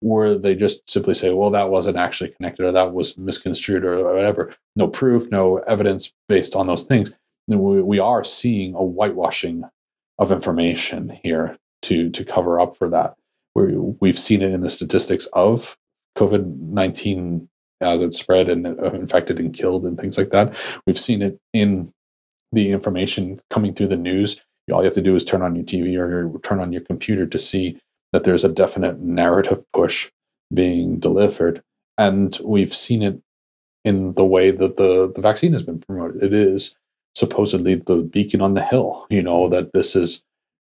where they just simply say, well, that wasn't actually connected or that was misconstrued or whatever. No proof, no evidence based on those things. Then we, we are seeing a whitewashing of information here to to cover up for that. We, we've seen it in the statistics of COVID 19 as it spread and uh, infected and killed and things like that. We've seen it in the information coming through the news. All you have to do is turn on your TV or turn on your computer to see that there's a definite narrative push being delivered. And we've seen it in the way that the, the vaccine has been promoted. It is supposedly the beacon on the hill, you know, that this is,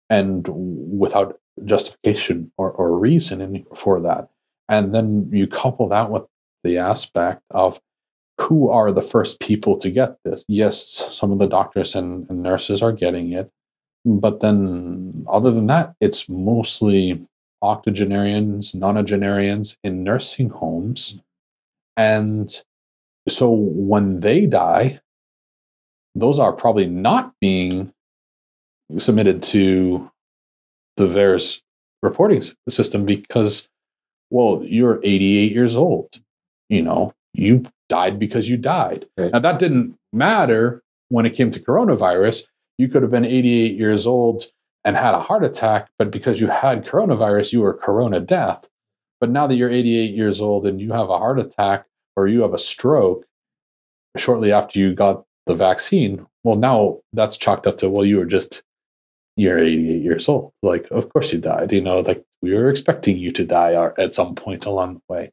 and without justification or, or reason for that. And then you couple that with the aspect of who are the first people to get this? Yes, some of the doctors and, and nurses are getting it. But then, other than that, it's mostly octogenarians, nonagenarians in nursing homes. And so when they die, those are probably not being submitted to the VAERS reporting system because, well, you're 88 years old. You know, you died because you died. Right. Now, that didn't matter when it came to coronavirus. You could have been 88 years old and had a heart attack, but because you had coronavirus, you were corona death. But now that you're 88 years old and you have a heart attack or you have a stroke shortly after you got the vaccine, well, now that's chalked up to, well, you were just, you're 88 years old. Like, of course you died. You know, like we were expecting you to die uh, at some point along the way.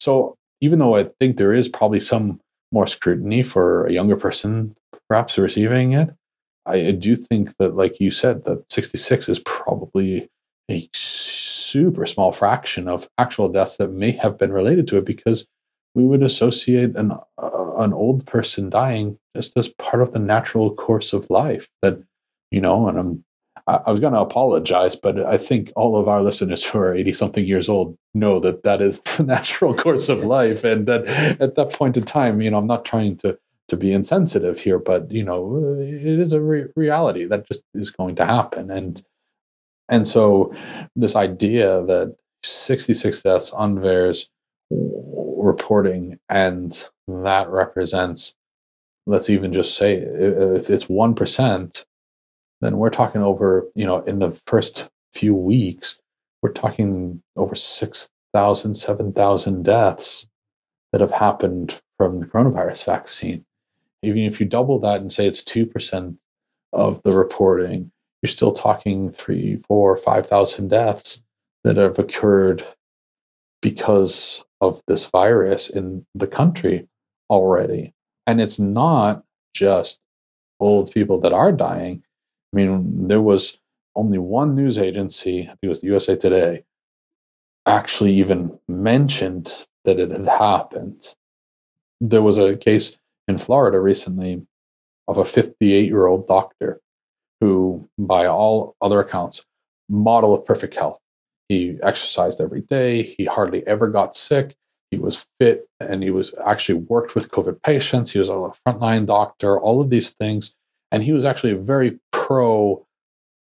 So even though I think there is probably some more scrutiny for a younger person perhaps receiving it, I do think that, like you said, that 66 is probably a super small fraction of actual deaths that may have been related to it because we would associate an uh, an old person dying just as part of the natural course of life that you know and i'm i, was going to apologize but i think all of our listeners who are 80 something years old know that that is the natural course of life and that at that point in time you know i'm not trying to to be insensitive here, but you know, it is a re- reality that just is going to happen. And and so this idea that 66 deaths on VAERS reporting and that represents let's even just say if it's 1% then we're talking over you know in the first few weeks we're talking over 6000 7000 deaths that have happened from the coronavirus vaccine even if you double that and say it's 2% of the reporting, you're still talking three, four, 5,000 deaths that have occurred because of this virus in the country already. And it's not just old people that are dying. I mean, there was only one news agency, I think it was USA Today, actually even mentioned that it had happened. There was a case in Florida recently of a 58 year old doctor who, by all other accounts, model of perfect health. He exercised every day. He hardly ever got sick. He was fit and he was actually worked with COVID patients. He was a frontline doctor, all of these things. And he was actually a very pro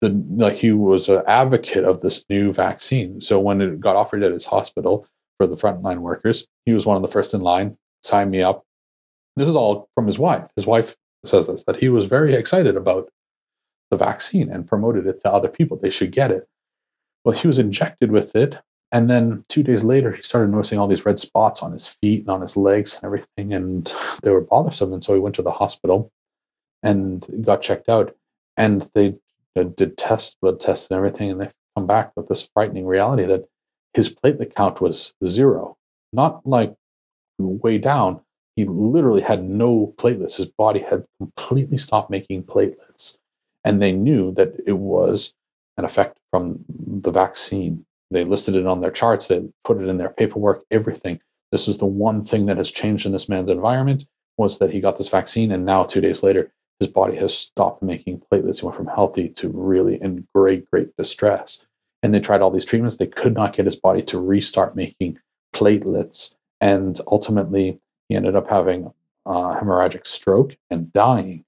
the like he was an advocate of this new vaccine. So when it got offered at his hospital for the frontline workers, he was one of the first in line, signed me up, this is all from his wife. His wife says this that he was very excited about the vaccine and promoted it to other people. They should get it. Well, he was injected with it. And then two days later, he started noticing all these red spots on his feet and on his legs and everything. And they were bothersome. And so he went to the hospital and got checked out. And they did tests, blood tests, and everything. And they come back with this frightening reality that his platelet count was zero, not like way down, he literally had no platelets. His body had completely stopped making platelets. And they knew that it was an effect from the vaccine. They listed it on their charts, they put it in their paperwork, everything. This was the one thing that has changed in this man's environment was that he got this vaccine and now 2 days later his body has stopped making platelets. He went from healthy to really in great great distress. And they tried all these treatments, they could not get his body to restart making platelets and ultimately he ended up having a hemorrhagic stroke and dying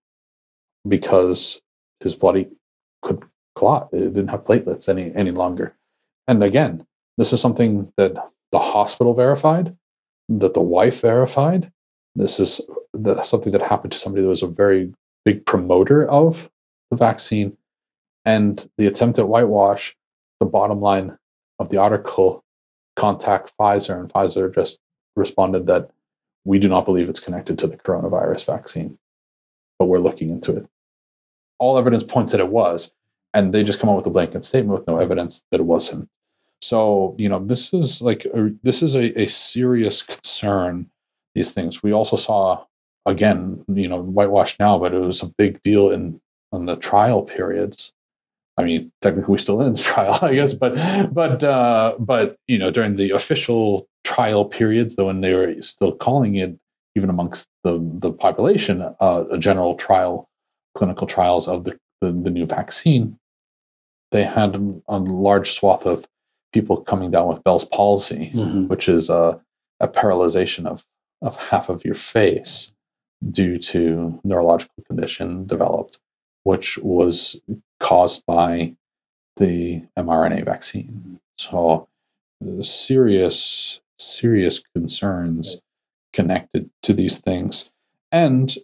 because his body could clot. It didn't have platelets any any longer. And again, this is something that the hospital verified, that the wife verified. This is the, something that happened to somebody that was a very big promoter of the vaccine. And the attempt at whitewash, the bottom line of the article, contact Pfizer, and Pfizer just responded that we do not believe it's connected to the coronavirus vaccine, but we're looking into it. All evidence points that it was, and they just come out with a blanket statement with no evidence that it wasn't. So, you know, this is like a, this is a, a serious concern. These things we also saw again, you know, whitewashed now, but it was a big deal in on the trial periods. I mean, technically, we're still in trial, I guess, but but uh, but you know, during the official trial periods, though, when they were still calling it even amongst the the population, uh, a general trial, clinical trials of the, the, the new vaccine, they had a large swath of people coming down with Bell's palsy, mm-hmm. which is a, a paralyzation of of half of your face due to neurological condition developed, which was caused by the mRNA vaccine. So serious, serious concerns connected to these things. And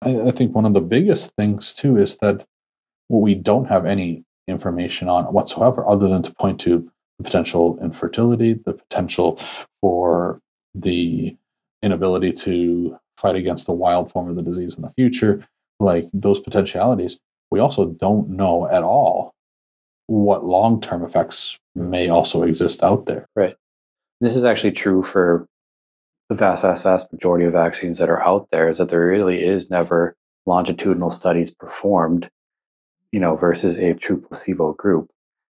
I, I think one of the biggest things too is that we don't have any information on whatsoever, other than to point to the potential infertility, the potential for the inability to fight against the wild form of the disease in the future, like those potentialities, we also don't know at all what long term effects may also exist out there. Right. This is actually true for the vast, vast, vast majority of vaccines that are out there, is that there really is never longitudinal studies performed, you know, versus a true placebo group.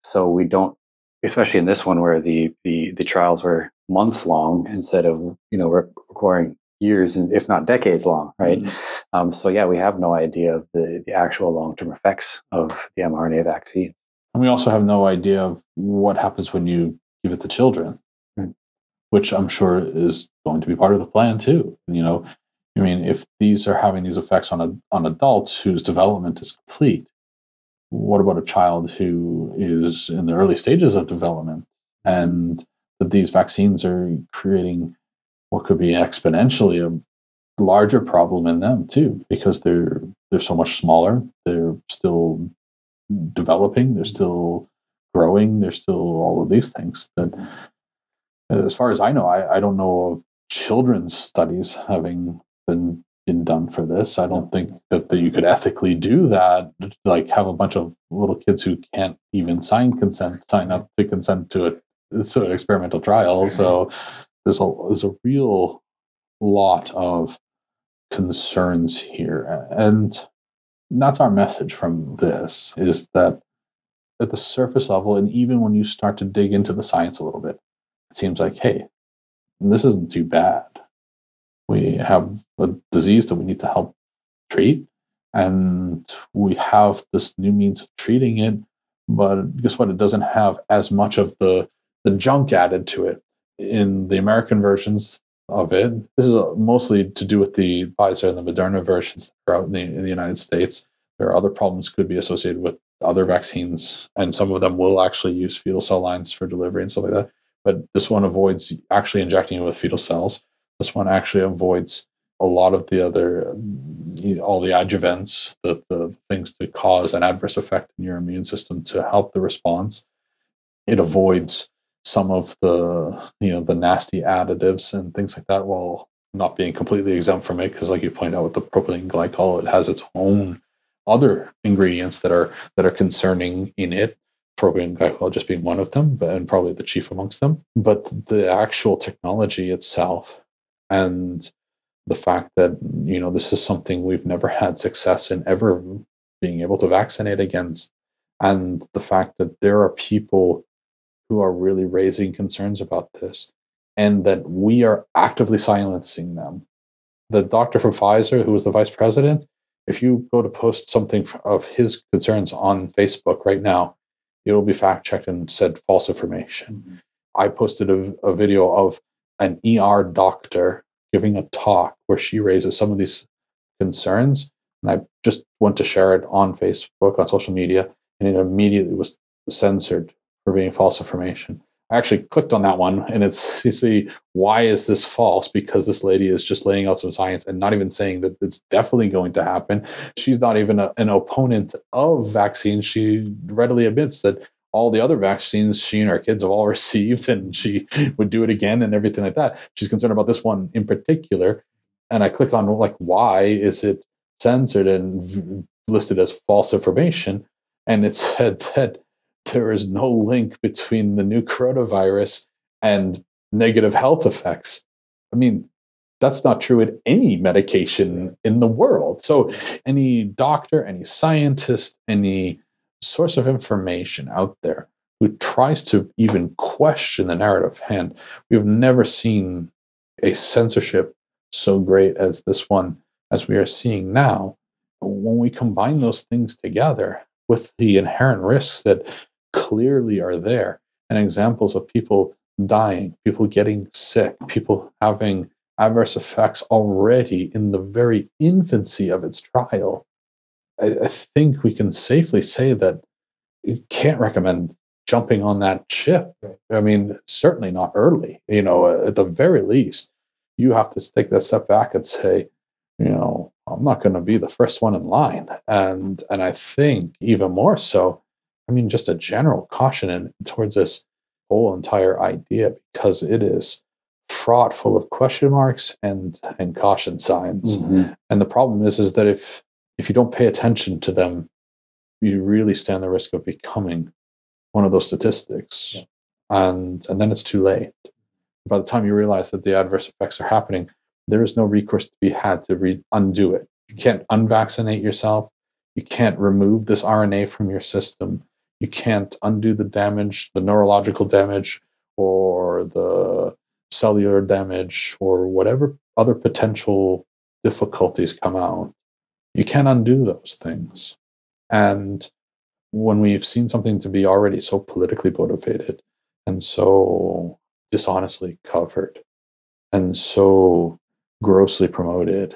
So we don't, especially in this one where the the, the trials were months long instead of you know requiring years and if not decades long, right? Mm-hmm. Um, so yeah, we have no idea of the, the actual long term effects of the mRNA vaccine. And we also have no idea of what happens when you give it to children, mm-hmm. which I'm sure is going to be part of the plan too. You know, I mean, if these are having these effects on a, on adults whose development is complete, what about a child who is in the early stages of development and that these vaccines are creating what could be exponentially a larger problem in them too because they're they're so much smaller they're still developing they're still growing they're still all of these things that as far as i know i, I don't know of children's studies having been been done for this. I don't think that, that you could ethically do that like have a bunch of little kids who can't even sign consent sign up to consent to it to an experimental trial. So there's a there's a real lot of concerns here. And that's our message from this is that at the surface level and even when you start to dig into the science a little bit it seems like hey this isn't too bad. We have a disease that we need to help treat and we have this new means of treating it but guess what? It doesn't have as much of the the junk added to it in the American versions of it. This is mostly to do with the Pfizer and the Moderna versions that are out in the, in the United States. There are other problems could be associated with other vaccines, and some of them will actually use fetal cell lines for delivery and stuff like that. But this one avoids actually injecting it with fetal cells. This one actually avoids a lot of the other, all the adjuvants, the, the things that cause an adverse effect in your immune system to help the response. It avoids some of the you know the nasty additives and things like that while not being completely exempt from it because like you point out with the propylene glycol it has its own other ingredients that are that are concerning in it. Propylene glycol just being one of them but, and probably the chief amongst them. But the actual technology itself and the fact that you know this is something we've never had success in ever being able to vaccinate against and the fact that there are people who are really raising concerns about this and that we are actively silencing them. The doctor from Pfizer, who was the vice president, if you go to post something of his concerns on Facebook right now, it will be fact checked and said false information. Mm-hmm. I posted a, a video of an ER doctor giving a talk where she raises some of these concerns. And I just went to share it on Facebook, on social media, and it immediately was censored for being false information. I actually clicked on that one and it's you see why is this false because this lady is just laying out some science and not even saying that it's definitely going to happen. She's not even a, an opponent of vaccines. She readily admits that all the other vaccines she and her kids have all received and she would do it again and everything like that. She's concerned about this one in particular. And I clicked on like why is it censored and listed as false information? And it said that there is no link between the new coronavirus and negative health effects. I mean, that's not true with any medication in the world. So, any doctor, any scientist, any source of information out there who tries to even question the narrative hand, we've never seen a censorship so great as this one, as we are seeing now, when we combine those things together with the inherent risks that clearly are there and examples of people dying, people getting sick, people having adverse effects already in the very infancy of its trial, I, I think we can safely say that you can't recommend jumping on that ship. I mean, certainly not early. You know, uh, at the very least, you have to take that step back and say, you know, I'm not going to be the first one in line. And and I think even more so, I mean, just a general caution in, towards this whole entire idea because it is fraught full of question marks and and caution signs. Mm-hmm. And the problem is is that if if you don't pay attention to them, you really stand the risk of becoming one of those statistics. Yeah. And and then it's too late. By the time you realize that the adverse effects are happening, there is no recourse to be had to re- undo it. You can't unvaccinate yourself. You can't remove this RNA from your system. You can't undo the damage, the neurological damage, or the cellular damage, or whatever other potential difficulties come out. You can't undo those things. And when we've seen something to be already so politically motivated and so dishonestly covered and so grossly promoted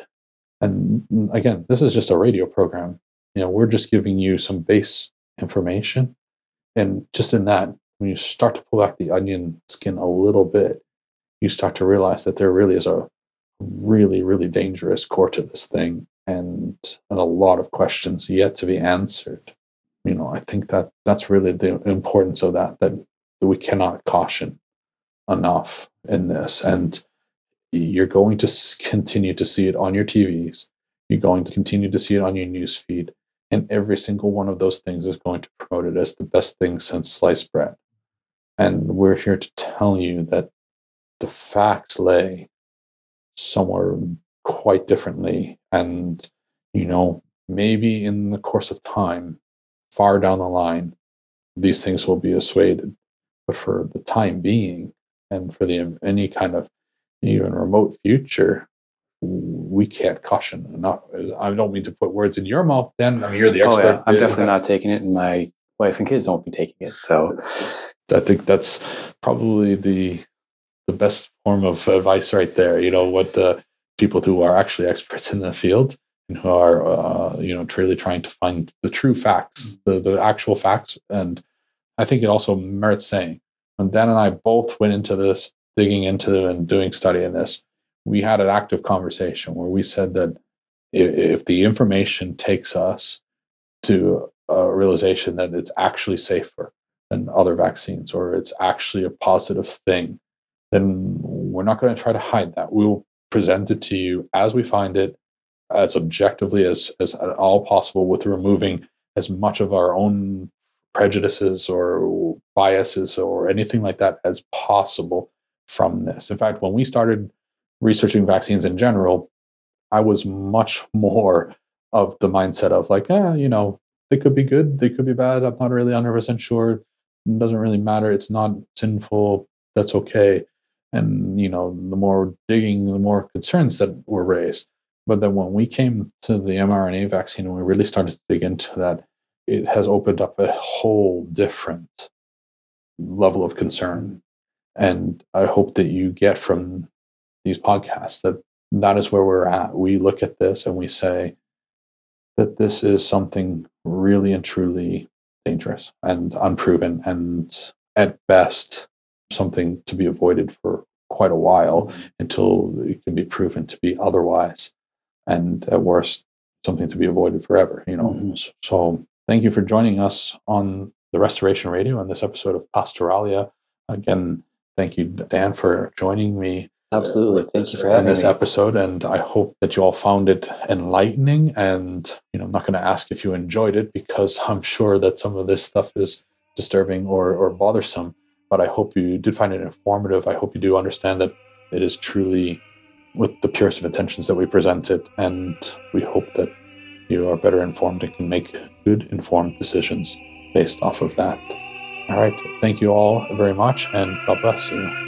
and mm, again this is just a radio program you know we're just giving you some base information and just in that when you start to pull back the onion skin a little bit you start to realize that there really is a really really dangerous core to this thing and, and a lot of questions yet to be answered you know i think that that's really the importance of that that we cannot caution enough in this and you're going to continue to see it on your TVs. You're going to continue to see it on your news feed. And every single one of those things is going to promote it as the best thing since sliced bread. And we're here to tell you that the facts lay somewhere quite differently. And, you know, maybe in the course of time, far down the line, these things will be assuaded. But for the time being, and for the any kind of even remote future, we can't caution enough. I don't mean to put words in your mouth. Then I mean you're the expert. Oh, yeah. I'm definitely not taking it, and my wife and kids won't be taking it. So I think that's probably the the best form of advice right there. You know what the people who are actually experts in the field and who are uh, you know truly trying to find the true facts, the the actual facts. And I think it also merits saying. When Dan and I both went into this digging into and doing study in this, we had an active conversation where we said that if, if the information takes us to a realization that it's actually safer than other vaccines or it's actually a positive thing, then we're not going to try to hide that. We will present it to you as we find it, as objectively as, as at all possible, with removing as much of our own prejudices or biases or anything like that as possible from this. In fact, when we started researching vaccines in general, I was much more of the mindset of like, yeah, you know, they could be good, they could be bad. I'm not really 100% sure. It doesn't really matter. It's not sinful. That's okay. And, you know, the more digging, the more concerns that were raised. But then when we came to the mRNA vaccine and we really started to dig into that, it has opened up a whole different level of concern and I hope that you get from these podcasts that that is where we're at. We look at this and we say that this is something really and truly dangerous and unproven, and at best, something to be avoided for quite a while until it can be proven to be otherwise. And at worst, something to be avoided forever, you know. Mm-hmm. So, thank you for joining us on the Restoration Radio on this episode of Pastoralia. Again, Thank you, Dan, for joining me. Absolutely. Thank you for having this me. episode. And I hope that you all found it enlightening. And, you know, I'm not going to ask if you enjoyed it because I'm sure that some of this stuff is disturbing or, or bothersome. But I hope you did find it informative. I hope you do understand that it is truly with the purest of intentions that we present it. And we hope that you are better informed and can make good informed decisions based off of that. All right. Thank you all very much, and God bless you.